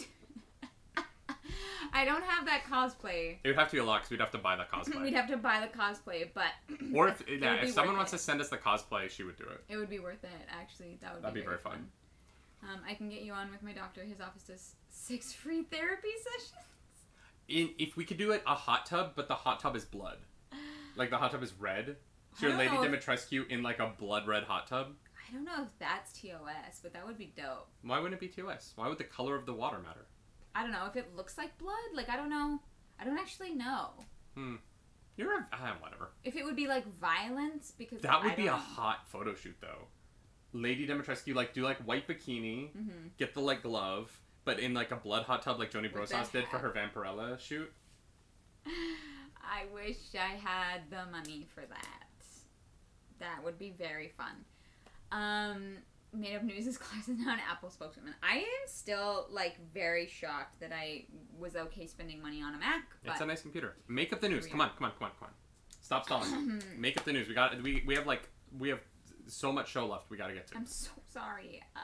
S2: I don't have that cosplay.
S1: it would have to be a lot because we'd have to buy the cosplay.
S2: We'd have to buy the cosplay, but
S1: or if yeah, if someone wants
S2: it.
S1: to send us the cosplay, she would do it.
S2: it would be worth it. Actually, that would
S1: That'd
S2: be,
S1: be
S2: very,
S1: very fun.
S2: Um, I can get you on with my doctor. His office does six free therapy sessions.
S1: In if we could do it a hot tub, but the hot tub is blood, like the hot tub is red. So you're Lady Dimitrescu in like a blood red hot tub.
S2: I don't know if that's TOS, but that would be dope.
S1: Why wouldn't it be TOS? Why would the color of the water matter?
S2: I don't know if it looks like blood. Like I don't know. I don't actually know Hmm.
S1: You're a ah, whatever.
S2: if it would be like violence because
S1: That would
S2: I
S1: be a hot photo shoot though. Lady Dimitrescu like do like white bikini,
S2: Mhm.
S1: get the like glove, but in like a blood hot tub like Joni Brosas did for her Vampirella shoot.
S2: I wish I had the money for that. That would be very fun. Um, Made Up News is class is now an Apple spokeswoman. I am still like very shocked that I was okay spending money on a Mac. But
S1: It's a nice computer. Make up the news. Come on, come on, come on, come on. Stop stalling. Make up the news. We got we we have like we have so much show left. We got to get to.
S2: I'm so sorry. Uh,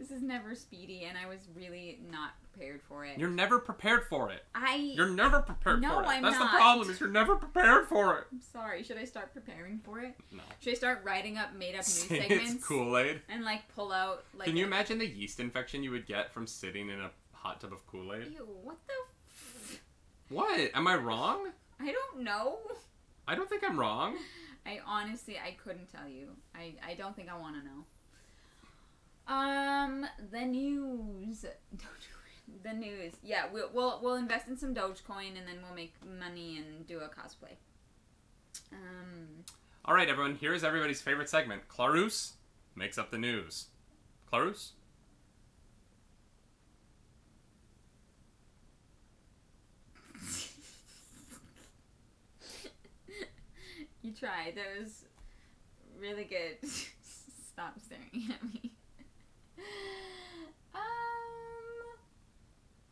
S2: this is never speedy, and I was really not prepared for it.
S1: You're never prepared for it.
S2: I.
S1: You're never prepared
S2: No,
S1: for it.
S2: I'm not.
S1: That's
S2: not.
S1: the problem. Is you're never prepared for it.
S2: I'm sorry. Should I start preparing for it?
S1: No.
S2: Should I start writing up made up news
S1: Say
S2: segments
S1: it's Kool Aid.
S2: and like pull out like?
S1: Can you
S2: a-
S1: imagine the yeast infection you would get from sitting in a hot tub of Kool Aid?
S2: Ew, what the? F-
S1: What? Am I wrong?
S2: I don't know.
S1: I don't think I'm wrong.
S2: I honestly I couldn't tell you. I I don't think I want to know. Um, the news. the news. Yeah, we'll, we'll we'll invest in some Dogecoin and then we'll make money and do a cosplay. Um,
S1: All right, everyone. Here's everybody's favorite segment. Clarus makes up the news. Clarus.
S2: you tried. That was really good. Stop staring at me. Um.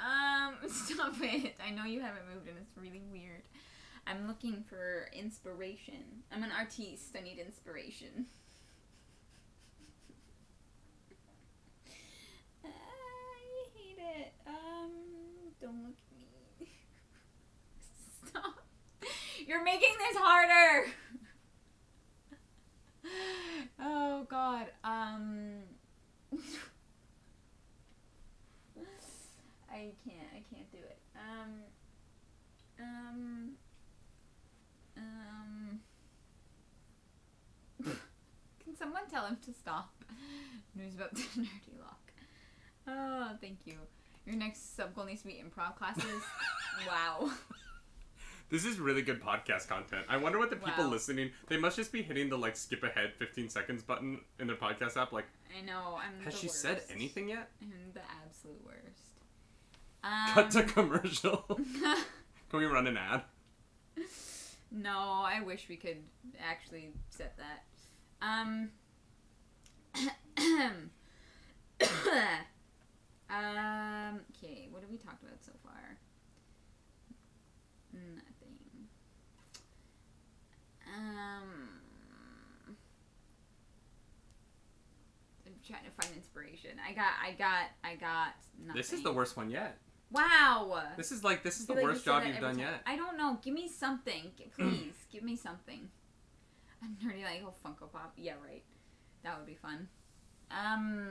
S2: Um. Stop it. I know you haven't moved, and it's really weird. I'm looking for inspiration. I'm an artiste. I need inspiration. I hate it. Um. Don't look at me. Stop. You're making this harder. oh God. Um. I can't. I can't do it. Um. Um. Um. Can someone tell him to stop? News about the nerdy lock. Oh, thank you. Your next sub goal needs to be improv classes. wow.
S1: This is really good podcast content. I wonder what the people
S2: Wow.
S1: listening. They must just be hitting the like skip ahead 15 seconds button in their podcast app. Like,
S2: I know. I'm.
S1: has
S2: the
S1: she said
S2: worst.
S1: anything yet?
S2: I'm the absolute worst. Um,
S1: Cut to commercial. Can we run an ad?
S2: no, I wish we could actually set that. Um. um. Okay, what have we talked about so far? Nothing. Um. I'm trying to find inspiration. I got. I got. I got. Nothing.
S1: This is the worst one yet.
S2: Wow.
S1: This is like this is the
S2: like
S1: worst
S2: you
S1: job you've done
S2: time.
S1: yet.
S2: I don't know. Give me something, please. give me something. I'm nerdy like oh Funko Pop. Yeah, right. That would be fun. Um.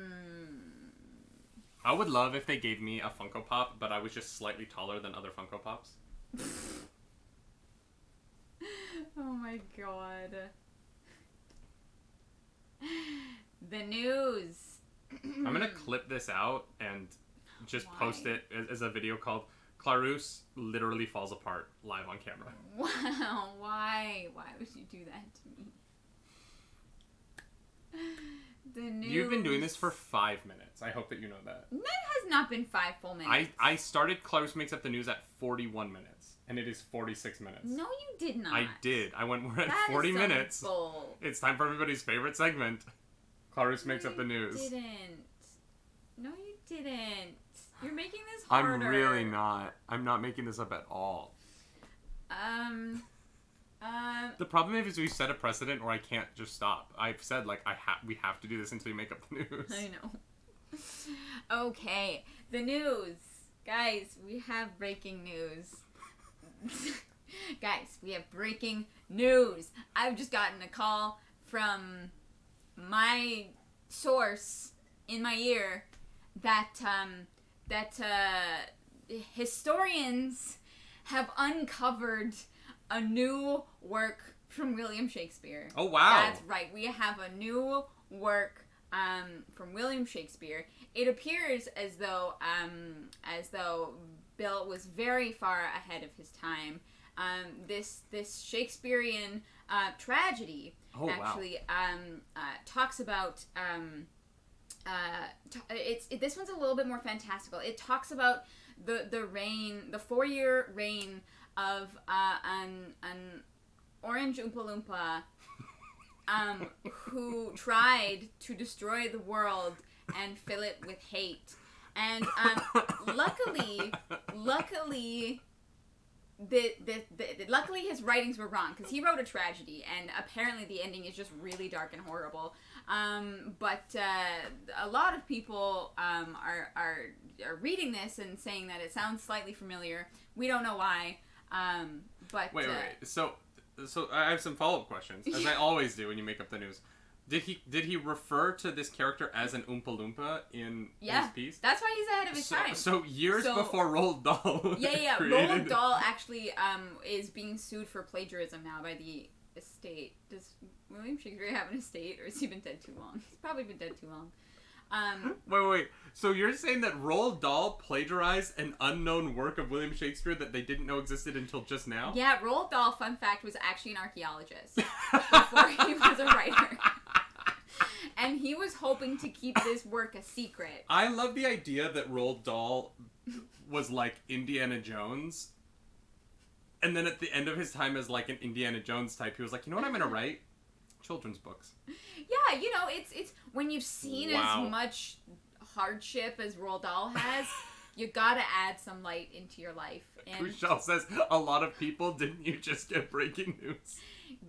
S1: I would love if they gave me a Funko Pop, but I was just slightly taller than other Funko Pops.
S2: oh my god. The news.
S1: I'm gonna clip this out and just post it as, as a video called "Clarus literally falls apart" live on camera.
S2: Wow. Why? Why would you do that to me? The news.
S1: You've been doing this for five minutes. I hope that you know that.
S2: That has not been five full minutes.
S1: I, I started Clarus makes up the news at 41 minutes, and it is 46 minutes.
S2: No, you did not.
S1: I did. I went. We're at
S2: That is
S1: 40
S2: so
S1: minutes.
S2: Bull.
S1: It's time for everybody's favorite segment. Clarus makes
S2: No,
S1: up the
S2: you
S1: news.
S2: Didn't. No, you didn't. You're making this harder.
S1: I'm really not. I'm not making this up at all.
S2: Um. Um.
S1: The problem is we've set a precedent, where I can't just stop. I've said like I have. We have to do this until we make up the news.
S2: I know. Okay, the news, guys. We have breaking news. guys, we have breaking news. I've just gotten a call from my source in my ear that um that uh historians have uncovered a new work from William Shakespeare.
S1: Oh wow!
S2: That's right. We have a new work um, from William Shakespeare. It appears as though um, as though Bill was very far ahead of his time. Um, this this Shakespearean uh, tragedy
S1: Oh, wow.
S2: actually um, uh, talks about. Um, uh, t- it's it, this one's a little bit more fantastical. It talks about the the reign, the four year reign of uh, an an orange Oompa Loompa um, who tried to destroy the world and fill it with hate. And um, luckily, luckily, the, the, the, luckily his writings were wrong because he wrote a tragedy, and apparently the ending is just really dark and horrible. Um, but uh, a lot of people um, are, are are reading this and saying that it sounds slightly familiar. We don't know why. Um, but
S1: Wait,
S2: uh,
S1: wait, wait. So, so I have some follow up questions, as I always do when you make up the news. Did he did he refer to this character as an Oompa Loompa in
S2: Yeah.
S1: his piece?
S2: That's why he's ahead of his
S1: So,
S2: time.
S1: so years
S2: So-
S1: before Roald Dahl.
S2: Yeah, yeah. Roald Dahl actually um, is being sued for plagiarism now by the estate. Does William Shakespeare have an estate, or has he been dead too long? He's probably been dead too long. Um,
S1: Wait, wait, wait. So you're saying that Roald Dahl plagiarized an unknown work of William Shakespeare that they didn't know existed until just now?
S2: yeah, Roald Dahl, fun fact, was actually an archaeologist before he was a writer. And he was hoping to keep this work a secret.
S1: I love the idea that Roald Dahl was like Indiana Jones. And then at the end of his time as like an Indiana Jones type, he was like, you know what I'm gonna write? Children's books.
S2: Yeah, you know, it's it's when you've seen
S1: Wow.
S2: as much hardship as Roald Dahl has, you gotta add some light into your life. And
S1: Kushal says, a lot of people, didn't you just get breaking news?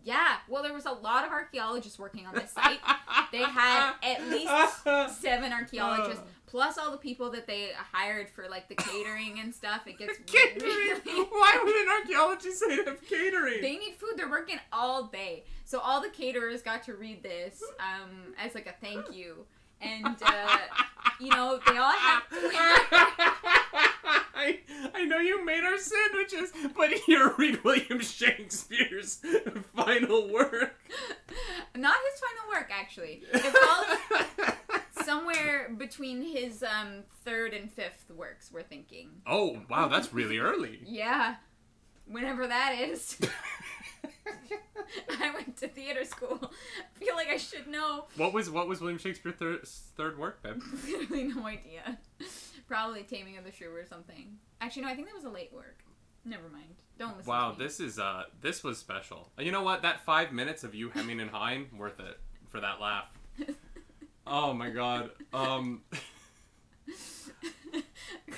S2: Yeah, well, there was a lot of archaeologists working on this site. They had at least seven archaeologists, plus all the people that they hired for like the catering and stuff. It gets
S1: Catering!
S2: really.
S1: Why would an archaeology say have catering?
S2: They need food. They're working all day, so all the caterers got to read this um, as like a thank you, and uh, you know they all have.
S1: I, I know you made our sandwiches, but here read William Shakespeare's final work.
S2: Not his final work, actually. It falls somewhere between his um, third and fifth works. We're thinking.
S1: oh wow, that's really early.
S2: Yeah, whenever that is. I went to theater school. I feel like I should know.
S1: What was what was William Shakespeare's third, third work, babe?
S2: Literally no idea. Probably Taming of the Shrew or something. Actually, no, I think that was a late work. Never mind. Don't listen.
S1: Wow, this is uh this was special. You know what? That five minutes of you hemming and hawing, worth it for that laugh. Oh my god. Um.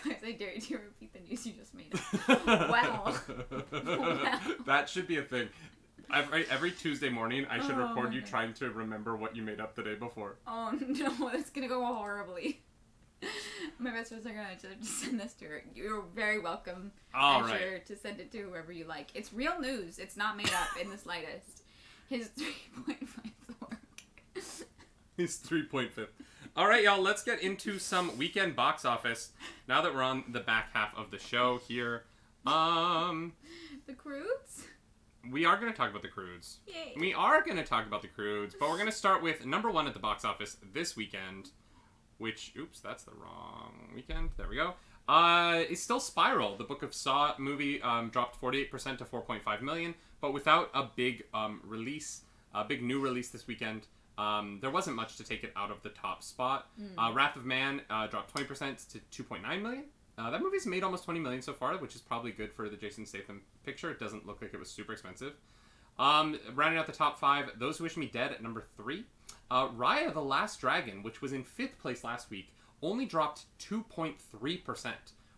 S2: Guys, I dare you to repeat the news you just made. up. Wow. Wow.
S1: That should be a thing. Every, every Tuesday morning, I should
S2: Oh
S1: record you
S2: God.
S1: trying to remember what you made up the day before.
S2: Oh no, that's gonna go horribly. My best friends are gonna just send this to her. You're very welcome.
S1: All right.
S2: sure to send it to whoever you like. It's real news. It's not made up in the slightest. His 3.5 work.
S1: He's 3.5. All right, y'all, let's get into some weekend box office now that we're on the back half of the show here. Um,
S2: The Croods?
S1: we are going to talk about the Croods.
S2: Yay.
S1: We are going to talk about the Croods, but we're going to start with number one at the box office this weekend, which, oops, that's the wrong weekend. There we go. Uh, it's still Spiral. The Book of Saw movie um, dropped 48% to 4.5 million, but without a big um, release, a big new release this weekend. Um, there wasn't much to take it out of the top spot. Uh, Wrath of Man uh, dropped 20% to 2.9 million. Uh, that movie's made almost 20 million so far, which is probably good for the Jason Statham picture. It doesn't look like it was super expensive. Um, rounding out the top five, Those Who Wish Me Dead at number three. Uh, Raya the Last Dragon, which was in fifth place last week, only dropped 2.3%,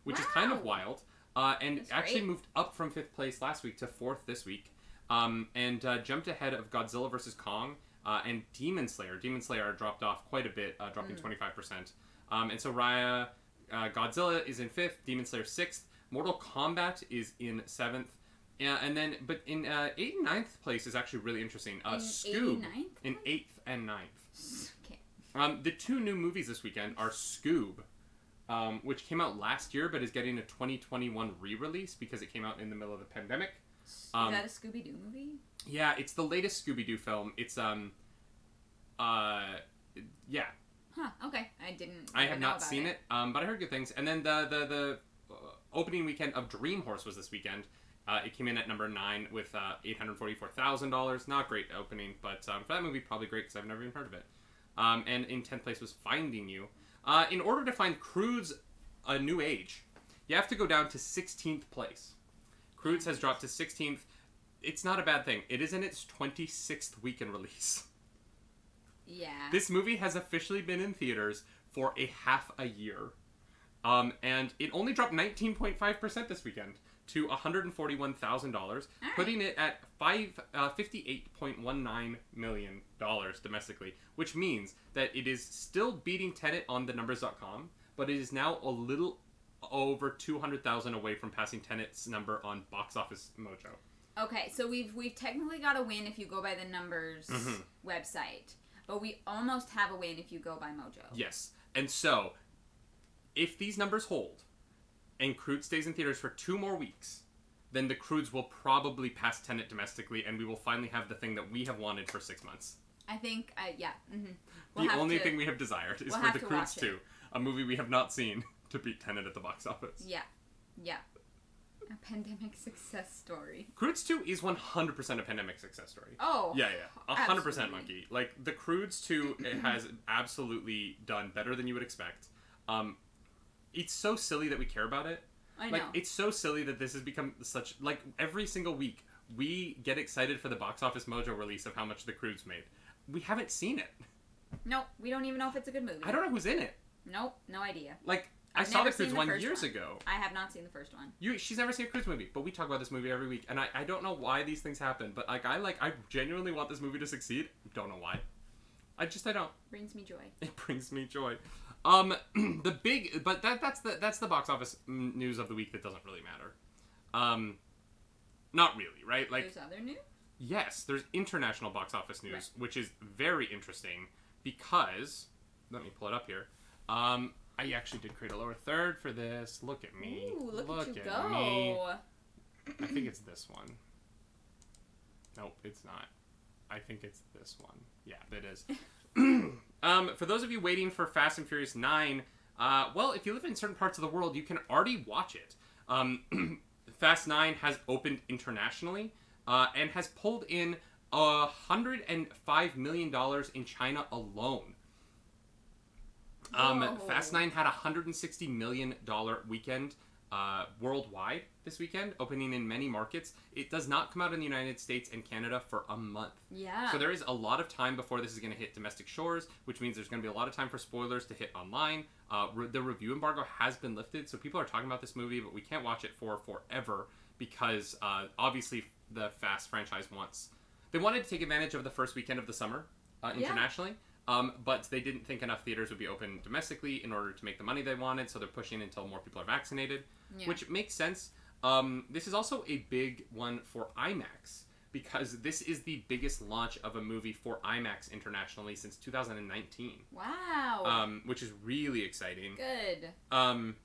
S1: which is kind of wild. Uh, and
S2: That's
S1: actually
S2: great.
S1: moved up from fifth place last week to fourth this week. Um, and uh, jumped ahead of Godzilla vs. Kong uh, and Demon Slayer. Demon Slayer dropped off quite a bit, uh, dropping 25%. Um, and so Raya, uh, Godzilla is in fifth, Demon Slayer sixth, Mortal Kombat is in seventh. Yeah, and then, but in uh, eighth and ninth place is actually really interesting. Uh,
S2: In
S1: Scoob
S2: 89th?
S1: in eighth and ninth.
S2: Okay.
S1: Um, the two new movies this weekend are Scoob, um, which came out last year but is getting a 2021 re-release because it came out in the middle of the pandemic. Um,
S2: Is that a Scooby Doo movie?
S1: Yeah, it's the latest Scooby Doo film. It's um, uh, yeah,
S2: Huh, okay. I didn't.
S1: I have not seen it, um, but I heard good things. And then the the the uh, opening weekend of Dream Horse was this weekend. Uh, it came in at number nine with uh, eight hundred forty-four thousand dollars. Not great opening, but um, for that movie, probably great because I've never even heard of it. Um, and in tenth place was Finding You. Uh, in order to find Croods A New Age, you have to go down to sixteenth place. Croods has dropped to sixteenth. It's not a bad thing. It is in its twenty-sixth weekend release.
S2: Yeah.
S1: This movie has officially been in theaters for a half a year. Um, and it only dropped 19.5% this weekend to $141,000, putting it at five, uh, $58.19 million domestically, which means that it is still beating Tenet on the numbers.com, but it is now a little over 200,000 away from passing Tenet's number on Box Office Mojo.
S2: Okay, so we've we've technically got a win if you go by the numbers
S1: Mhm.
S2: website, but we almost have a win if you go by Mojo.
S1: Yes. And so, if these numbers hold, and Crude stays in theaters for two more weeks, then the Croods will probably pass Tenet domestically, and we will finally have the thing that we have wanted for six months.
S2: I think, uh, yeah. hmm
S1: the only thing we have desired is
S2: we'll
S1: for the Croods
S2: watch
S1: 2, a movie we have not seen, to beat Tenet at the box office.
S2: Yeah, yeah. A pandemic success story.
S1: Croods 2 is 100% a pandemic success story.
S2: Oh.
S1: Yeah, yeah, a hundred percent
S2: absolutely.
S1: monkey. Like the Croods two, it has absolutely done better than you would expect. Um, it's so silly that we care about it.
S2: I know.
S1: Like it's so silly that this has become such like every single week we get excited for the box office mojo release of how much the Croods made. We haven't seen it.
S2: nope, we don't even know if it's a good movie.
S1: I don't know who's in it.
S2: Nope, no idea.
S1: Like i
S2: I've
S1: saw the
S2: never
S1: one
S2: the
S1: years
S2: one.
S1: ago.
S2: I have not seen the first one.
S1: You, she's never seen a Cruise movie, but we talk about this movie every week, and I, I don't know why these things happen, but like I like I genuinely want this movie to succeed. Don't know why. I just I don't.
S2: Brings me joy.
S1: It brings me joy. Um, the big, but that that's the that's the box office news of the week that doesn't really matter. Um, not really, right? Like,
S2: There's other news.
S1: yes, there's international box office news,
S2: Right.
S1: which is very interesting because let me pull it up here. Um, I actually did create a lower third for this. Look at me.
S2: Ooh, look, at you
S1: at
S2: go.
S1: me. I think it's this one. Nope, it's not. I think it's this one. Yeah, it is. um, for those of you waiting for Fast and Furious 9, uh, well, if you live in certain parts of the world, you can already watch it. Um, Fast 9 has opened internationally uh, and has pulled in $105 million in China alone. Um, Fast 9 had a $160 million weekend uh, worldwide this weekend, opening in many markets. It does not come out in the United States and Canada for a month.
S2: Yeah.
S1: So there is a lot of time before this is going to hit domestic shores, which means there's going to be a lot of time for spoilers to hit online. Uh, re- the review embargo has been lifted, so people are talking about this movie, but we can't watch it for forever because uh, obviously the Fast franchise wants. They wanted to take advantage of the first weekend of the summer uh,
S2: Yeah.
S1: internationally. Um, but they didn't think enough theaters would be open domestically in order to make the money they wanted, so they're pushing until more people are vaccinated,
S2: Yeah.
S1: which makes sense. Um, this is also a big one for IMAX because this is the biggest launch of a movie for IMAX internationally since 2019,
S2: wow.
S1: um, which is really exciting.
S2: Good.
S1: Um,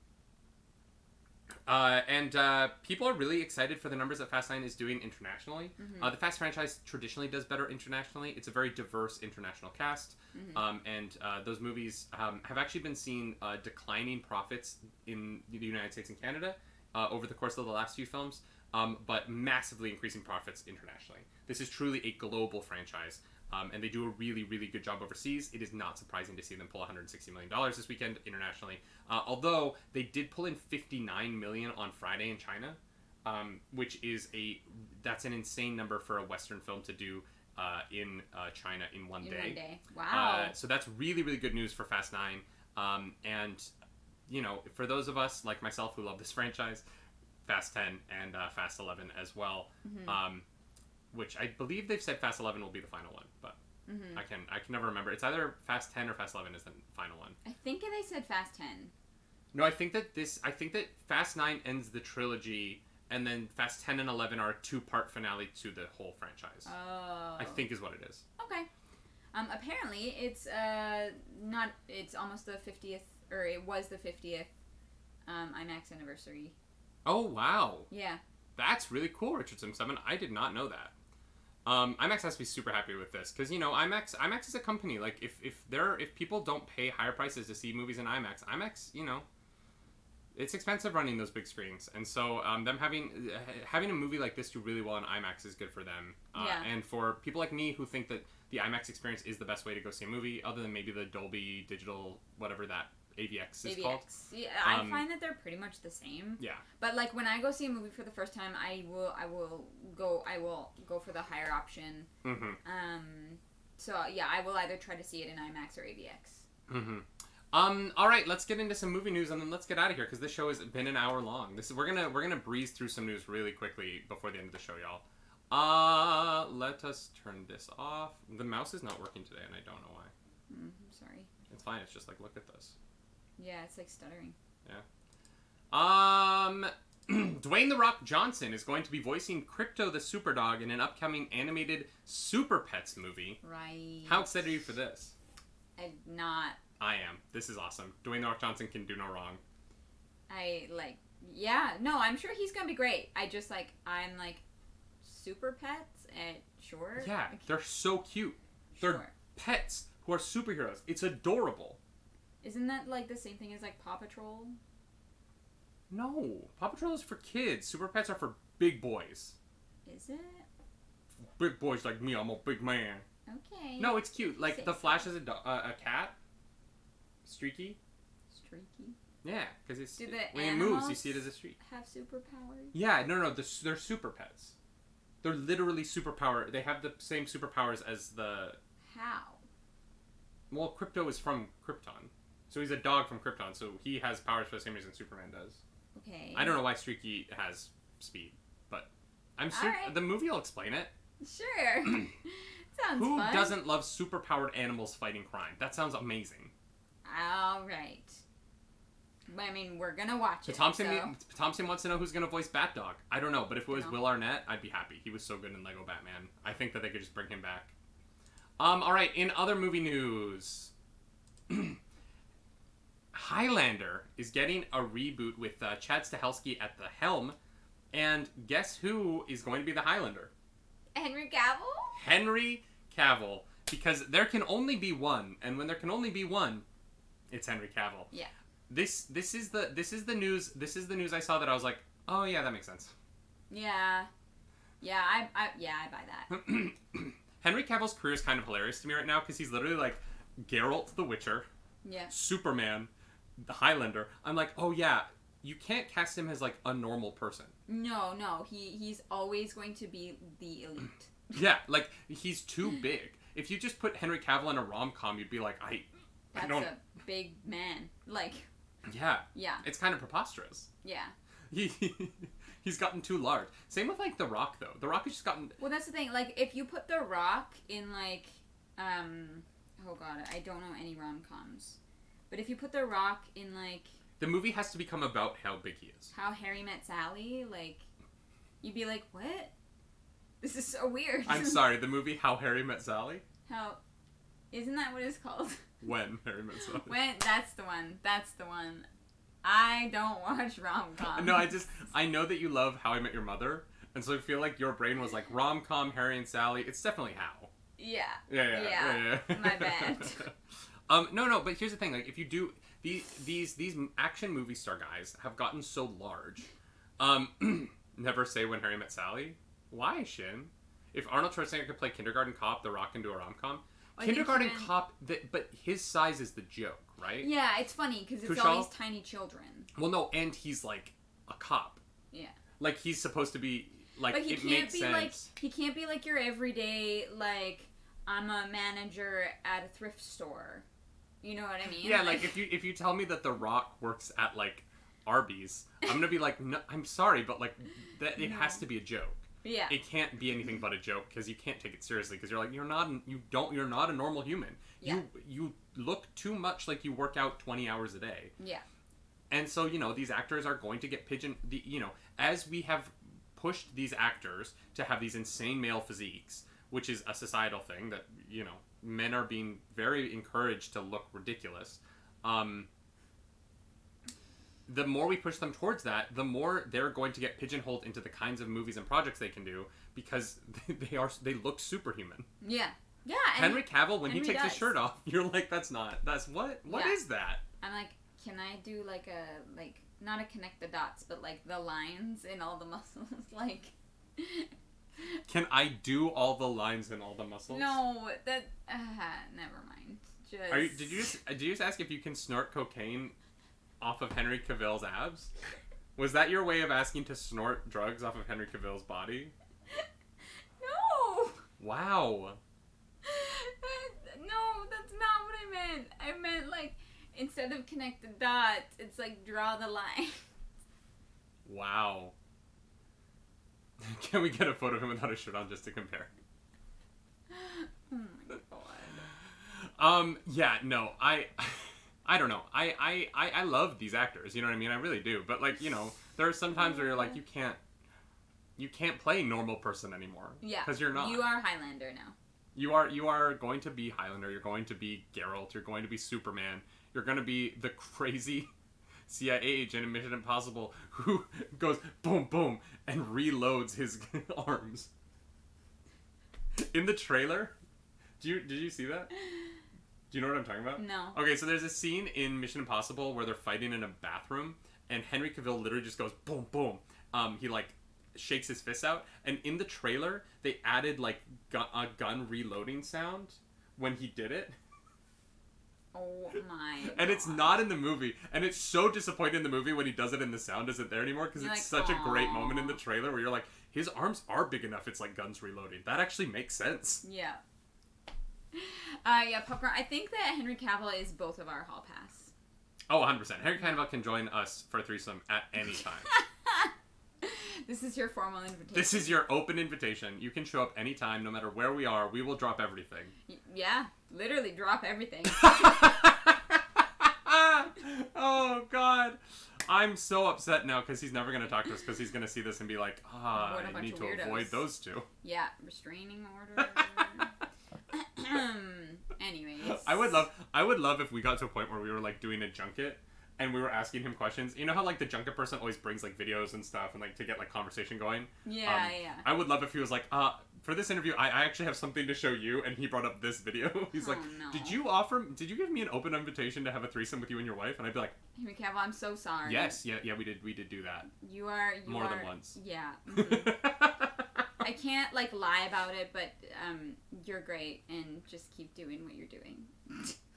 S1: uh, and uh, people are really excited for the numbers that Fast 9 is doing internationally.
S2: Mhm.
S1: Uh, the Fast franchise traditionally does better internationally. It's a very diverse international cast.
S2: Mhm.
S1: Um, and uh, those movies um, have actually been seeing uh, declining profits in the United States and Canada uh, over the course of the last few films, um, but massively increasing profits internationally. This is truly a global franchise, um, and they do a really, really good job overseas. It is not surprising to see them pull 160 million dollars this weekend internationally. Uh, although they did pull in 59 million on Friday in China, um, which is a that's an insane number for a Western film to do uh, in uh, China in one
S2: In
S1: day.
S2: one day. Wow.
S1: Uh, so that's really, really good news for Fast Nine. Um, and you know, for those of us like myself who love this franchise, Fast Ten and uh, Fast Eleven as well,
S2: Mhm.
S1: um, which I believe they've said Fast Eleven will be the final one, but
S2: Mhm.
S1: I can I can never remember. It's either Fast Ten or Fast Eleven is the final one.
S2: I think they said Fast 10.
S1: No, I think that this I think that Fast Nine ends the trilogy. And then Fast 10 and 11 are a two-part finale to the whole franchise.
S2: Oh.
S1: I think is what it is.
S2: Okay. Um, apparently, it's uh not. It's almost the fiftieth, or it was the fiftieth, um, IMAX anniversary.
S1: Oh wow.
S2: Yeah.
S1: That's really cool, Richard Sim Seven. I did not know that. Um, IMAX has to be super happy with this because you know IMAX. IMAX is a company. Like if if there if people don't pay higher prices to see movies in IMAX, IMAX you know, it's expensive running those big screens, and so um, them having uh, having a movie like this do really well in IMAX is good for them. Uh,
S2: Yeah.
S1: And for people like me who think that the IMAX experience is the best way to go see a movie, other than maybe the Dolby Digital whatever that AVX is called.
S2: AVX. Yeah, I
S1: Um,
S2: find that they're pretty much the same.
S1: Yeah.
S2: But like when I go see a movie for the first time, I will I will go I will go for the higher option.
S1: Mm-hmm.
S2: Um, so yeah, I will either try to see it in IMAX or AVX.
S1: Mm-hmm. Um. All right. Let's get into some movie news and then let's get out of here because this show has been an hour long. This is we're gonna we're gonna breeze through some news really quickly before the end of the show, y'all. Uh, let us turn this off. The mouse is not working today, and I don't know why.
S2: Mm, sorry.
S1: It's fine. It's just like look at this.
S2: Yeah, it's like stuttering. Yeah.
S1: Um, Dwayne the Rock Johnson is going to be voicing Krypto the Superdog in an upcoming animated Super Pets movie.
S2: Right.
S1: How excited are you for this?
S2: I'm not.
S1: I am. This is awesome. Dwayne the Rock Johnson can do no wrong.
S2: I like. Yeah. No, I'm sure he's gonna be great. I just like. I'm like. Super pets. And sure.
S1: Yeah, they're so cute. They're
S2: Sure.
S1: pets who are superheroes. It's adorable.
S2: Isn't that like the same thing as like Paw Patrol?
S1: No, Paw Patrol is for kids. Super pets are for big boys.
S2: Is it?
S1: Big boys like me. I'm a big man.
S2: Okay.
S1: No, it's cute. Like
S2: Say
S1: the. Flash is a do- uh, a cat. Streaky.
S2: Streaky.
S1: Yeah, because it's
S2: the
S1: when it moves, you see it as a streak.
S2: Have superpowers?
S1: Yeah, no, no, the, they're super pets. They're literally superpower. They have the same superpowers as the.
S2: How?
S1: Well, Krypto is from Krypton, so he's a dog from Krypton. So he has powers for the same reason Superman does.
S2: Okay.
S1: I don't know why Streaky has speed, but I'm sure
S2: Alright.
S1: the movie will explain it.
S2: Sure. Sounds
S1: Who
S2: fun.
S1: doesn't love superpowered animals fighting crime? That sounds amazing.
S2: All right. I mean, we're gonna watch
S1: So
S2: it.
S1: Thompson,
S2: so-
S1: Thompson wants to know who's gonna voice Bat Dog. I don't know, but if it was
S2: No.
S1: Will Arnett, I'd be happy. He was so good in Lego Batman. I think that they could just bring him back. Um, all right. In other movie news, Highlander is getting a reboot with uh, Chad Stahelski at the helm, and guess who is going to be the Highlander?
S2: Henry Cavill.
S1: Henry Cavill because there can only be one, and when there can only be one, it's Henry Cavill.
S2: Yeah.
S1: This this is the this is the news this is the news I saw that I was like, oh yeah, that makes sense.
S2: Yeah. Yeah, I, I yeah, I buy that.
S1: Henry Cavill's career is kind of hilarious to me right now because he's literally like Geralt the Witcher,
S2: Yeah.
S1: Superman, the Highlander. I'm like, oh yeah, you can't cast him as like a normal person.
S2: No, no, he he's always going to be the elite.
S1: Yeah, like he's too big. If you just put Henry Cavill in a rom com, you'd be like, I, I don't.
S2: a big man. Like,
S1: Yeah,
S2: yeah,
S1: it's kind of preposterous.
S2: yeah.
S1: He he's gotten too large. Same with like The Rock though. The Rock has just gotten.
S2: Well, that's the thing. Like, if you put The Rock in like, um, oh god, I don't know any rom coms, but if you put The Rock in like
S1: The movie has to become about how big he is.
S2: How Harry Met Sally, like, you'd be like, what? This is so weird.
S1: I'm sorry. The movie How Harry Met Sally.
S2: How? Isn't that what it's called?
S1: When Harry Met Sally.
S2: when that's the one. That's the one. I don't watch rom coms.
S1: No, I just I know that you love How I Met Your Mother, and so I feel like your brain was like rom com Harry and Sally. It's definitely How.
S2: Yeah.
S1: Yeah, yeah, yeah.
S2: Yeah,
S1: yeah.
S2: my bad.
S1: Um, no, no, but here's the thing: like, if you do these these these action movie star guys have gotten so large. Um, never say when Harry met Sally. Why, Shin? If Arnold Schwarzenegger could play Kindergarten Cop, The Rock into a rom com, Kindergarten Cop, the, but his size is the joke, right?
S2: Yeah, it's funny because it's
S1: Kushal?
S2: all these tiny children.
S1: Well, no, and he's like a cop.
S2: Yeah.
S1: Like he's supposed to be like
S2: but he
S1: it
S2: can't
S1: makes
S2: be
S1: sense.
S2: like he can't be like your everyday like I'm a manager at a thrift store. You know what I mean?
S1: Yeah, like if you if you tell me that The Rock works at like Arby's, I'm gonna be like, no, I'm sorry, but like that it has to be a joke.
S2: yeah.
S1: It can't be anything but a joke because you can't take it seriously because you're like you're not you don't you're not a normal human. Yeah. You you look too much like you work out 20 hours a day.
S2: Yeah.
S1: And so, you know, these actors are going to get pigeon the you know, as we have pushed these actors to have these insane male physiques, which is a societal thing that, you know, men are being very encouraged to look ridiculous. Um the more we push them towards that, the more they're going to get pigeonholed into the kinds of movies and projects they can do because they are they look superhuman.
S2: Yeah. Yeah. And
S1: Henry Cavill, when he
S2: Henry
S1: takes his shirt off, you're like, that's not that's what What
S2: Yeah.
S1: is that?
S2: I'm like, can I do like a like not a connect the dots, but like the lines in all the muscles, like.
S1: Can I do all the lines and all the muscles?
S2: No, that uh, never mind. Just
S1: Are you, did you just did you just ask if you can snort cocaine off of Henry Cavill's abs? Was that your way of asking to snort drugs off of Henry Cavill's body?
S2: No.
S1: Wow.
S2: no, that's not what I meant. I meant like instead of connect the dots, it's like draw the line.
S1: Wow. Can we get a photo of him without a shirt on just to compare?
S2: oh my god.
S1: Um, yeah, no, I, I don't know. I, I, I, I love these actors. You know what I mean? I really do. But like, you know, there are some times where you're like, you can't, you can't play normal person anymore.
S2: Yeah.
S1: Because you're not.
S2: You are Highlander now.
S1: You are. You are going to be Highlander. You're going to be Geralt. You're going to be Superman. You're going to be the crazy CIA agent in Mission Impossible who goes boom boom and reloads his arms. In the trailer, do you did you see that? Do you know what I'm talking about?
S2: No.
S1: Okay, so there's a scene in Mission Impossible where they're fighting in a bathroom, and Henry Cavill literally just goes boom, boom. Um, he like shakes his fists out, and in the trailer they added like gu- a gun reloading sound when he did it,
S2: Oh my.
S1: and it's not in the movie, and it's so disappointing in the movie when he does it and the sound isn't there anymore because it's
S2: like,
S1: such a great moment in the trailer where you're like, his arms are big enough. It's like guns reloading. That actually makes sense.
S2: Yeah. Uh, yeah, popcorn. I think that Henry Cavill is both of our hall pass.
S1: Oh, 100 percent. Henry Cavill can join us for a threesome at any time.
S2: this is your formal invitation.
S1: This is your open invitation. You can show up anytime, no matter where we are. We will drop everything.
S2: Y- Yeah, literally drop everything.
S1: oh God, I'm so upset now because he's never gonna talk to us because he's gonna see this and be like, ah,
S2: a
S1: I need to
S2: weirdos."
S1: avoid those two.
S2: yeah, restraining order. Anyways.
S1: I would love, I would love if we got to a point where we were like doing a junket. And we were asking him questions. You know how like the junket person always brings like videos and stuff and like to get like conversation going.
S2: Yeah,
S1: Um,
S2: yeah.
S1: I would love if he was like, uh, for this interview, I, I actually have something to show you, and he brought up this video. He's
S2: Oh,
S1: like,
S2: no.
S1: "Did you offer? Did you give me an open invitation to have a threesome with you and your wife?" And I'd be like,
S2: Henry Cavill, I'm so sorry.
S1: "Yes, yeah, yeah, we did, we did do that
S2: You are. You
S1: more
S2: are,
S1: than once."
S2: Yeah. mhm. I can't like lie about it, but um, you're great, and just keep doing what you're doing.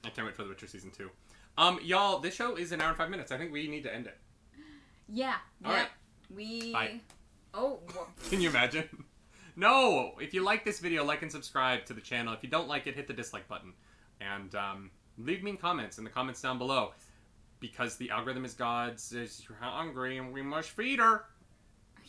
S1: I can't wait for The Witcher season two. Um, y'all, this show is an hour and five minutes. I think we need to end it.
S2: Yeah.
S1: All
S2: yeah.
S1: right.
S2: We.
S1: Bye.
S2: Oh.
S1: Can you imagine? no! If you like this video, like and subscribe to the channel. If you don't like it, hit the dislike button. And um, leave me in comments in the comments down below. Because the algorithm is God says you're hungry and we must feed her.
S2: Are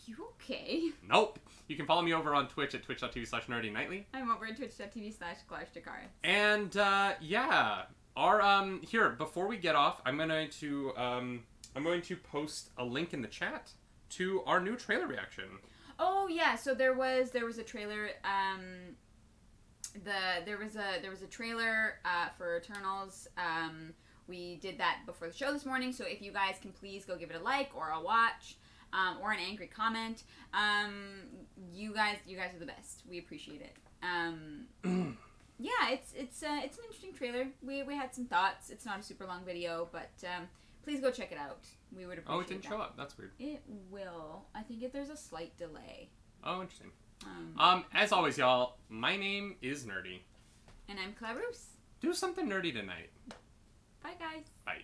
S2: you okay?
S1: Nope. You can follow me over on Twitch at twitch.tv slash nerdynightly.
S2: I'm over at twitch.tv slash Dakar.
S1: And uh, yeah, our um here before we get off, I'm going to um I'm going to post a link in the chat to our new trailer reaction.
S2: Oh yeah, so there was there was a trailer. Um, the there was a there was a trailer uh, for Eternals. Um, we did that before the show this morning. So if you guys can please go give it a like or a watch. Um, or an angry comment. Um, you guys, you guys are the best. We appreciate it. Um, yeah, it's it's uh, it's an interesting trailer. We we had some thoughts. It's not a super long video, but um, please go check it out. We would appreciate
S1: Oh, it didn't
S2: that.
S1: show up. That's weird.
S2: It will. I think if there's a slight delay.
S1: Oh, interesting.
S2: Um,
S1: Um, as always, y'all, my name is Nerdy.
S2: and I'm Clarus.
S1: Do something nerdy tonight.
S2: Bye, guys.
S1: Bye.